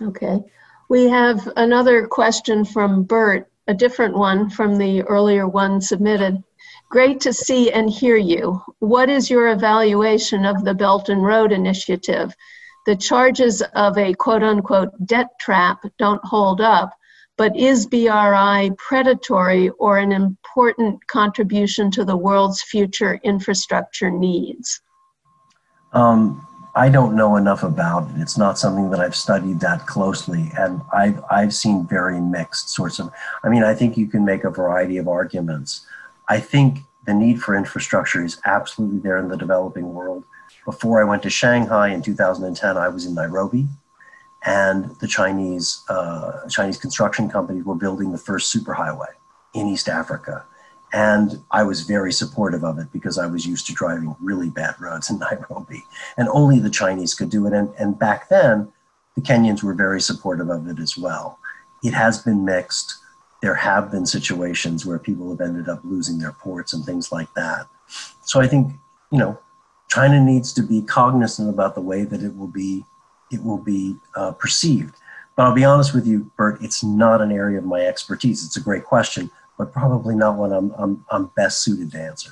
Okay. We have another question from Bert, a different one from the earlier one submitted. Great to see and hear you. What is your evaluation of the Belt and Road Initiative? The charges of a quote unquote debt trap don't hold up, but is BRI predatory or an important contribution to the world's future infrastructure needs? Um, I don't know enough about it. It's not something that I've studied that closely, and I've I've seen very mixed sorts of. I mean, I think you can make a variety of arguments. I think the need for infrastructure is absolutely there in the developing world. Before I went to Shanghai in 2010, I was in Nairobi, and the Chinese uh, Chinese construction companies were building the first superhighway in East Africa and I was very supportive of it because I was used to driving really bad roads in Nairobi. And only the Chinese could do it. And, and back then, the Kenyans were very supportive of it as well. It has been mixed. There have been situations where people have ended up losing their ports and things like that. So I think, you know, China needs to be cognizant about the way that it will be, it will be uh, perceived. But I'll be honest with you, Bert, it's not an area of my expertise. It's a great question but probably not one I'm, I'm, I'm best suited to answer.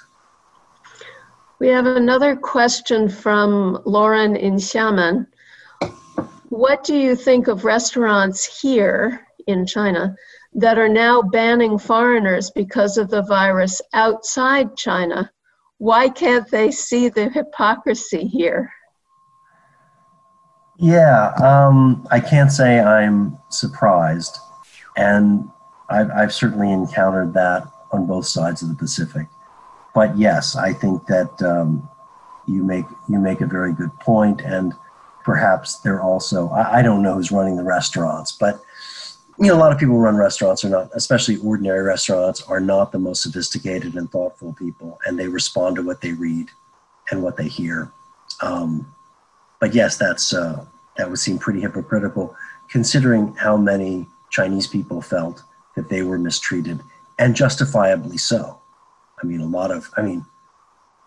We have another question from Lauren in Xiamen. What do you think of restaurants here in China that are now banning foreigners because of the virus outside China? Why can't they see the hypocrisy here? Yeah, um, I can't say I'm surprised. And I've, I've certainly encountered that on both sides of the Pacific. But yes, I think that um, you make you make a very good point, and perhaps they're also I, I don't know who's running the restaurants, but you know a lot of people run restaurants are not, especially ordinary restaurants, are not the most sophisticated and thoughtful people, and they respond to what they read and what they hear. Um, but yes, that's uh, that would seem pretty hypocritical, considering how many Chinese people felt that they were mistreated and justifiably so. I mean, a lot of, I mean,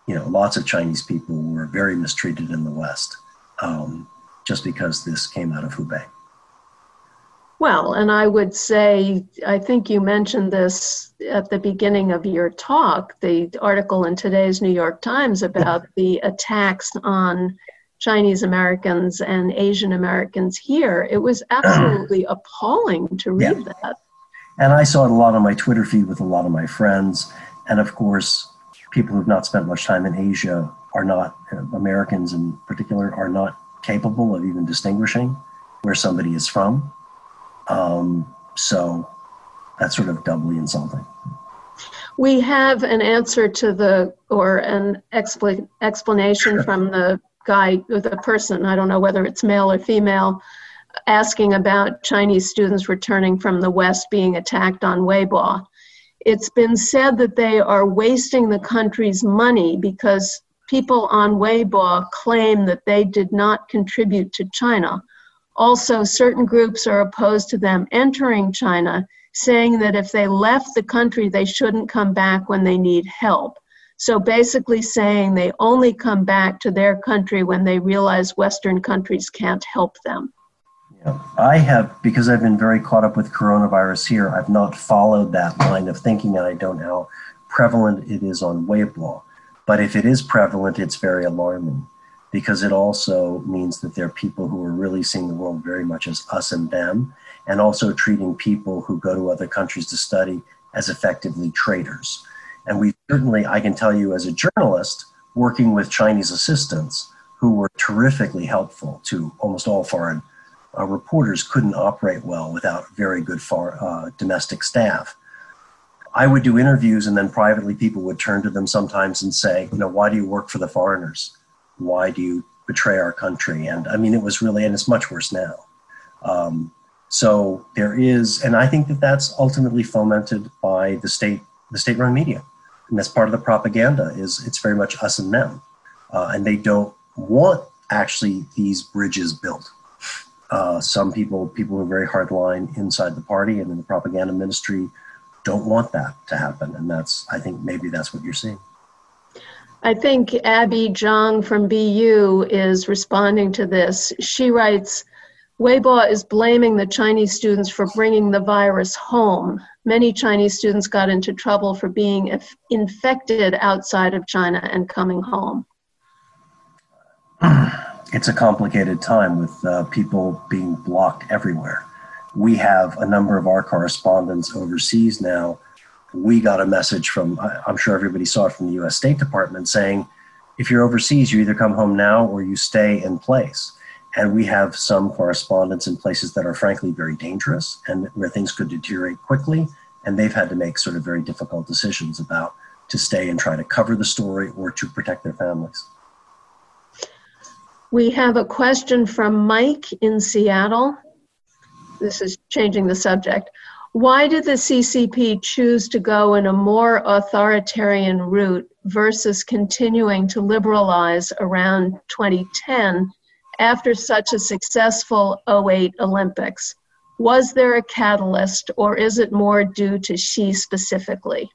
you know, lots of Chinese people were very mistreated in the West um, just because this came out of Hubei. Well, and I would say, I think you mentioned this at the beginning of your talk, the article in today's New York Times about the attacks on Chinese Americans and Asian Americans here. It was absolutely appalling to read yeah. that. And I saw it a lot on my Twitter feed with a lot of my friends. And of course, people who've not spent much time in Asia are not, Americans in particular, are not capable of even distinguishing where somebody is from. Um, so that's sort of doubly insulting. We have an answer to the, or an expl- explanation from the guy, the person, I don't know whether it's male or female, asking about Chinese students returning from the West being attacked on Weibo. It's been said that they are wasting the country's money because people on Weibo claim that they did not contribute to China. Also, certain groups are opposed to them entering China, saying that if they left the country, they shouldn't come back when they need help. So basically, saying they only come back to their country when they realize Western countries can't help them. Yeah. I have, because I've been very caught up with coronavirus here, I've not followed that line of thinking, and I don't know how prevalent it is on Weibo. But if it is prevalent, it's very alarming because it also means that there are people who are really seeing the world very much as us and them, and also treating people who go to other countries to study as effectively traitors. And we certainly, I can tell you as a journalist, working with Chinese assistants who were terrifically helpful to almost all foreign uh, reporters couldn't operate well without very good far, uh, domestic staff. I would do interviews, and then privately, people would turn to them sometimes and say, You know, why do you work for the foreigners? Why do you betray our country? And I mean, it was really, and it's much worse now. Um, so there is, and I think that that's ultimately fomented by the state, the state-run media, and that's part of the propaganda. Is it's very much us and them, uh, and they don't want actually these bridges built. Uh, some people, people who are very hardline inside the party and in the propaganda ministry, don't want that to happen. And that's, I think, maybe that's what you're seeing. I think Abby Zhang from BU is responding to this. She writes, Weibo is blaming the Chinese students for bringing the virus home. Many Chinese students got into trouble for being infected outside of China and coming home. it's a complicated time with uh, people being blocked everywhere. We have a number of our correspondents overseas now. We got a message from, I'm sure everybody saw it from the US State Department saying, if you're overseas, you either come home now or you stay in place. And we have some correspondents in places that are frankly very dangerous and where things could deteriorate quickly. And they've had to make sort of very difficult decisions about to stay and try to cover the story or to protect their families. We have a question from Mike in Seattle. This is changing the subject. Why did the CCP choose to go in a more authoritarian route versus continuing to liberalize around 2010 after such a successful 08 Olympics? Was there a catalyst or is it more due to Xi specifically?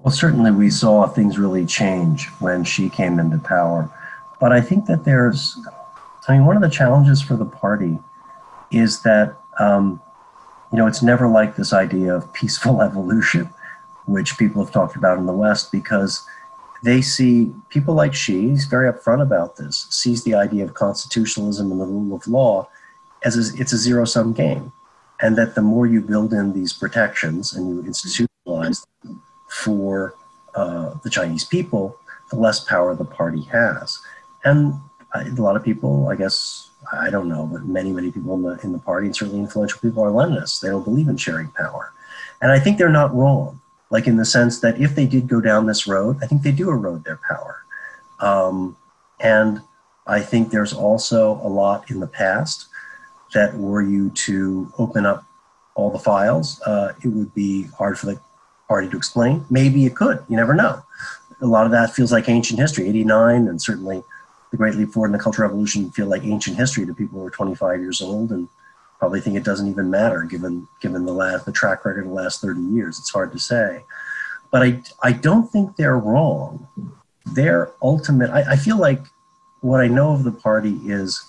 Well, certainly we saw things really change when Xi came into power. But I think that there's, I mean, one of the challenges for the party is that, um, you know, it's never like this idea of peaceful evolution, which people have talked about in the West, because they see people like Xi, he's very upfront about this, sees the idea of constitutionalism and the rule of law as a, it's a zero sum game. And that the more you build in these protections and you institutionalize them for uh, the Chinese people, the less power the party has and a lot of people, I guess, I don't know, but many, many people in the in the party, and certainly influential people, are Leninists. They don't believe in sharing power, and I think they're not wrong. Like in the sense that if they did go down this road, I think they do erode their power, um, and I think there's also a lot in the past that were you to open up all the files, uh, it would be hard for the party to explain. Maybe it could. You never know. A lot of that feels like ancient history, 89, and certainly the Great Leap Forward and the Cultural Revolution feel like ancient history to people who are 25 years old and probably think it doesn't even matter given given the last the track record of the last 30 years. It's hard to say, but I I don't think they're wrong. Their ultimate I, I feel like what I know of the party is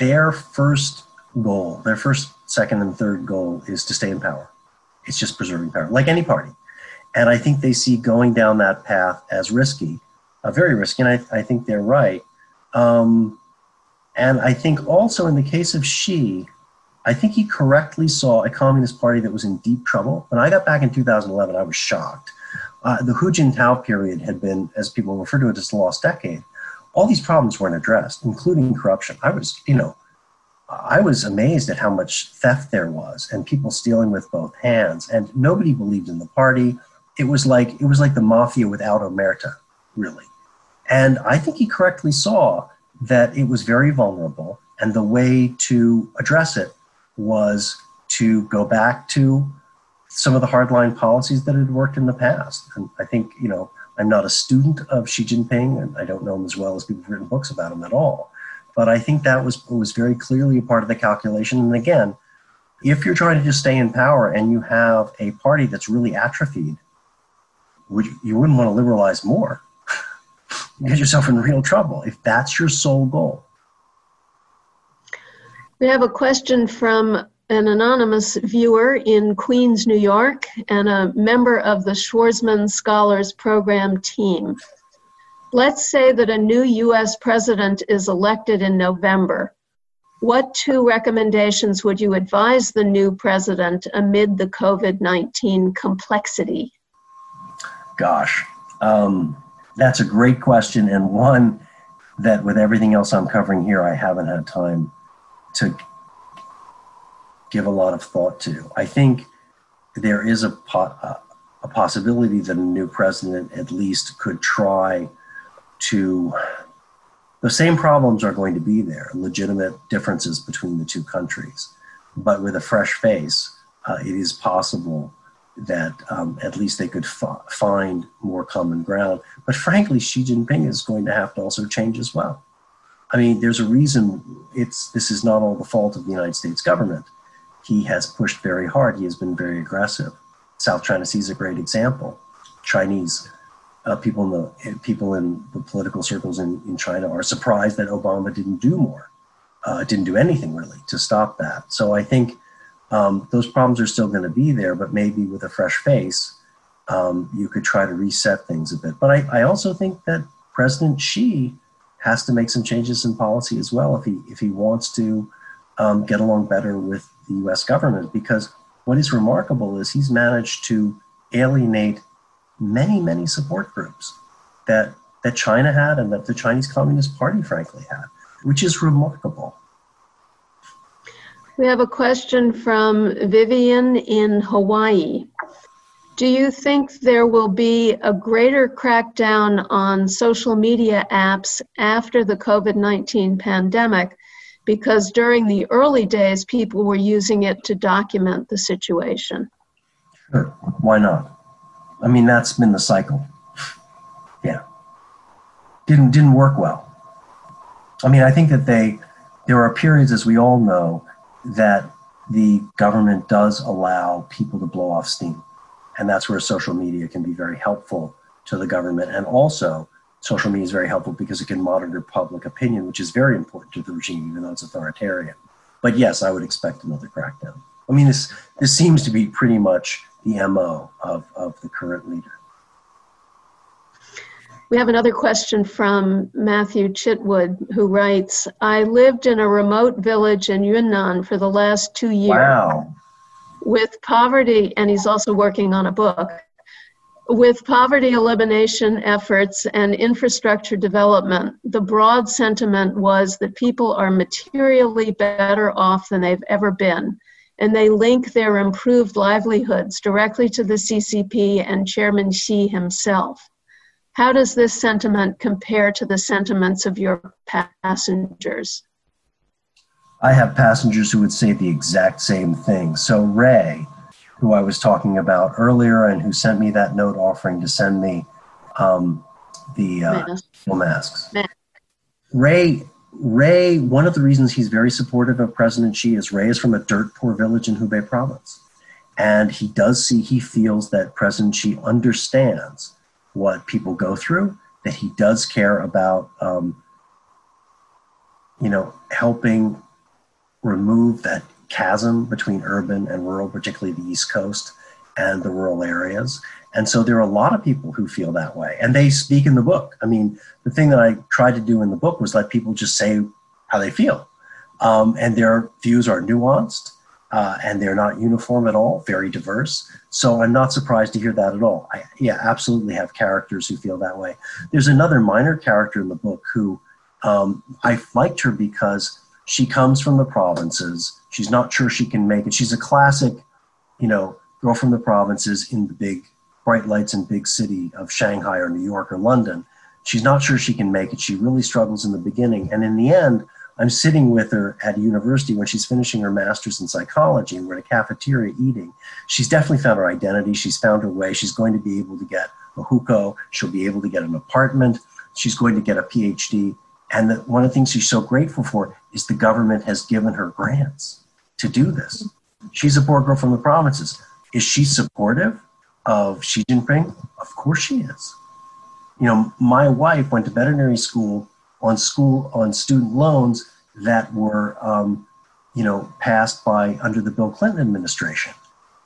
their first goal, their first, second, and third goal is to stay in power. It's just preserving power, like any party. And I think they see going down that path as risky uh, very risky, and I, I think they're right. Um, and I think also in the case of Xi, I think he correctly saw a Communist Party that was in deep trouble. When I got back in 2011, I was shocked. Uh, the Hu Jintao period had been, as people refer to it, as the lost decade. All these problems weren't addressed, including corruption. I was, you know, I was amazed at how much theft there was and people stealing with both hands. And nobody believed in the party. It was like it was like the mafia without omerta, really. And I think he correctly saw that it was very vulnerable, and the way to address it was to go back to some of the hardline policies that had worked in the past. And I think, you know, I'm not a student of Xi Jinping, and I don't know him as well as people who've written books about him at all. But I think that was was very clearly a part of the calculation. And again, if you're trying to just stay in power and you have a party that's really atrophied, you wouldn't want to liberalize more. You get yourself in real trouble if that's your sole goal. We have a question from an anonymous viewer in Queens, New York, and a member of the Schwarzman Scholars Program team. Let's say that a new US president is elected in November. What two recommendations would you advise the new president amid the COVID 19 complexity? Gosh, um, that's a great question, and one that, with everything else I'm covering here, I haven't had time to give a lot of thought to. I think there is a, po- a possibility that a new president at least could try to the same problems are going to be there legitimate differences between the two countries but with a fresh face uh, it is possible that um, at least they could f- find more common ground. But frankly xi jinping is going to have to also change as well. I mean there's a reason it's this is not all the fault of the united states government. He has pushed very hard. He has been very aggressive. South china sea is a great example. Chinese uh, people in the people in the political circles in, in China are surprised that Obama didn't do more, uh, didn't do anything really to stop that. So I think um, those problems are still going to be there, but maybe with a fresh face, um, you could try to reset things a bit. But I, I also think that President Xi has to make some changes in policy as well if he if he wants to um, get along better with the U.S. government. Because what is remarkable is he's managed to alienate many, many support groups that, that China had and that the Chinese Communist Party, frankly, had, which is remarkable. We have a question from Vivian in Hawaii. Do you think there will be a greater crackdown on social media apps after the COVID 19 pandemic? Because during the early days, people were using it to document the situation. Sure. Why not? I mean, that's been the cycle. Yeah. Didn't didn't work well. I mean, I think that they there are periods, as we all know, that the government does allow people to blow off steam. And that's where social media can be very helpful to the government. And also, social media is very helpful because it can monitor public opinion, which is very important to the regime, even though it's authoritarian. But yes, I would expect another crackdown. I mean, this, this seems to be pretty much the MO of, of the current leader. We have another question from Matthew Chitwood, who writes I lived in a remote village in Yunnan for the last two years. Wow. With poverty, and he's also working on a book. With poverty elimination efforts and infrastructure development, the broad sentiment was that people are materially better off than they've ever been and they link their improved livelihoods directly to the CCP and Chairman Xi himself. How does this sentiment compare to the sentiments of your passengers? I have passengers who would say the exact same thing. So, Ray, who I was talking about earlier and who sent me that note offering to send me um, the uh, masks. Ray Ray, one of the reasons he's very supportive of President Xi is Ray is from a dirt poor village in Hubei province. And he does see, he feels that President Xi understands what people go through, that he does care about, um, you know, helping remove that chasm between urban and rural, particularly the East Coast and the rural areas. And so there are a lot of people who feel that way. And they speak in the book. I mean, the thing that I tried to do in the book was let people just say how they feel. Um, and their views are nuanced uh, and they're not uniform at all, very diverse. So I'm not surprised to hear that at all. I, yeah, absolutely have characters who feel that way. There's another minor character in the book who um, I liked her because she comes from the provinces. She's not sure she can make it. She's a classic, you know, girl from the provinces in the big bright lights and big city of Shanghai or New York or London. She's not sure she can make it. She really struggles in the beginning. And in the end, I'm sitting with her at a university when she's finishing her master's in psychology, and we're in a cafeteria eating. She's definitely found her identity. She's found her way. She's going to be able to get a hukou. She'll be able to get an apartment. She's going to get a PhD. And the, one of the things she's so grateful for is the government has given her grants to do this. She's a poor girl from the provinces. Is she supportive of Xi Jinping? Of course she is. You know, my wife went to veterinary school on school on student loans that were, um, you know, passed by under the Bill Clinton administration.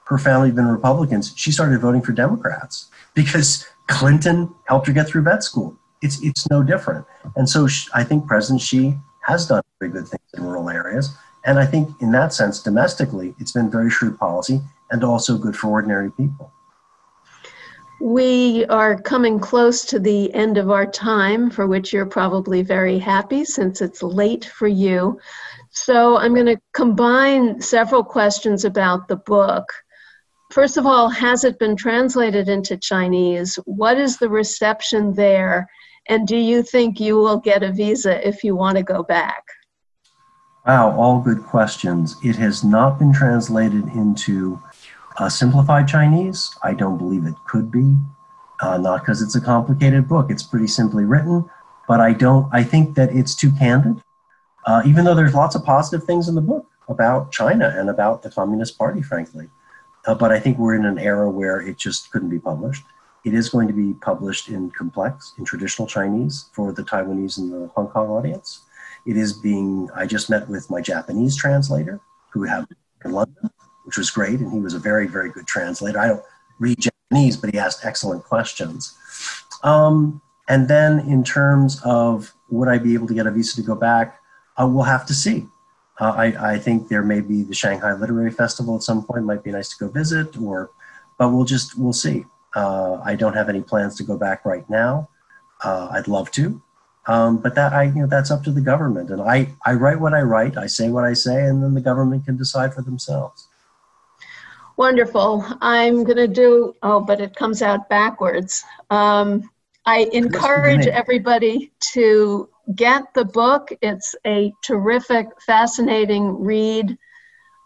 Her family had been Republicans. She started voting for Democrats because Clinton helped her get through vet school. It's it's no different. And so she, I think President Xi has done very good things in rural areas. And I think in that sense, domestically, it's been very shrewd policy and also good for ordinary people. We are coming close to the end of our time, for which you're probably very happy since it's late for you. So I'm going to combine several questions about the book. First of all, has it been translated into Chinese? What is the reception there? And do you think you will get a visa if you want to go back? Wow, all good questions. It has not been translated into uh, simplified Chinese, I don't believe it could be. Uh, not because it's a complicated book. It's pretty simply written, but I don't. I think that it's too candid. Uh, even though there's lots of positive things in the book about China and about the Communist Party, frankly. Uh, but I think we're in an era where it just couldn't be published. It is going to be published in complex, in traditional Chinese for the Taiwanese and the Hong Kong audience. It is being. I just met with my Japanese translator, who have in London, which was great. And he was a very, very good translator. I don't read Japanese, but he asked excellent questions. Um, and then in terms of would I be able to get a visa to go back, uh, we'll have to see. Uh, I, I, think there may be the Shanghai Literary Festival at some point. Might be nice to go visit, or but we'll just we'll see. Uh, I don't have any plans to go back right now. Uh, I'd love to, um, but that I you know that's up to the government. And I I write what I write, I say what I say, and then the government can decide for themselves. Wonderful. I'm going to do, oh, but it comes out backwards. Um, I encourage everybody to get the book. It's a terrific, fascinating read.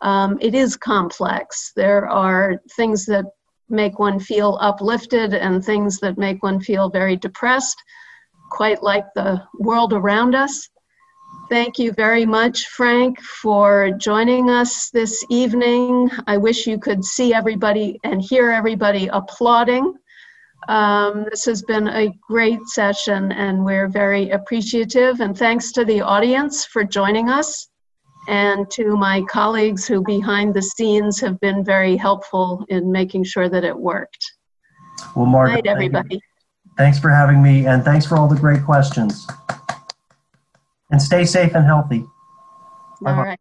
Um, it is complex. There are things that make one feel uplifted and things that make one feel very depressed, quite like the world around us. Thank you very much, Frank, for joining us this evening. I wish you could see everybody and hear everybody applauding. Um, this has been a great session and we're very appreciative. And thanks to the audience for joining us and to my colleagues who behind the scenes have been very helpful in making sure that it worked. Well, Margaret, Good night, everybody. Thanks for having me and thanks for all the great questions and stay safe and healthy. bye All right.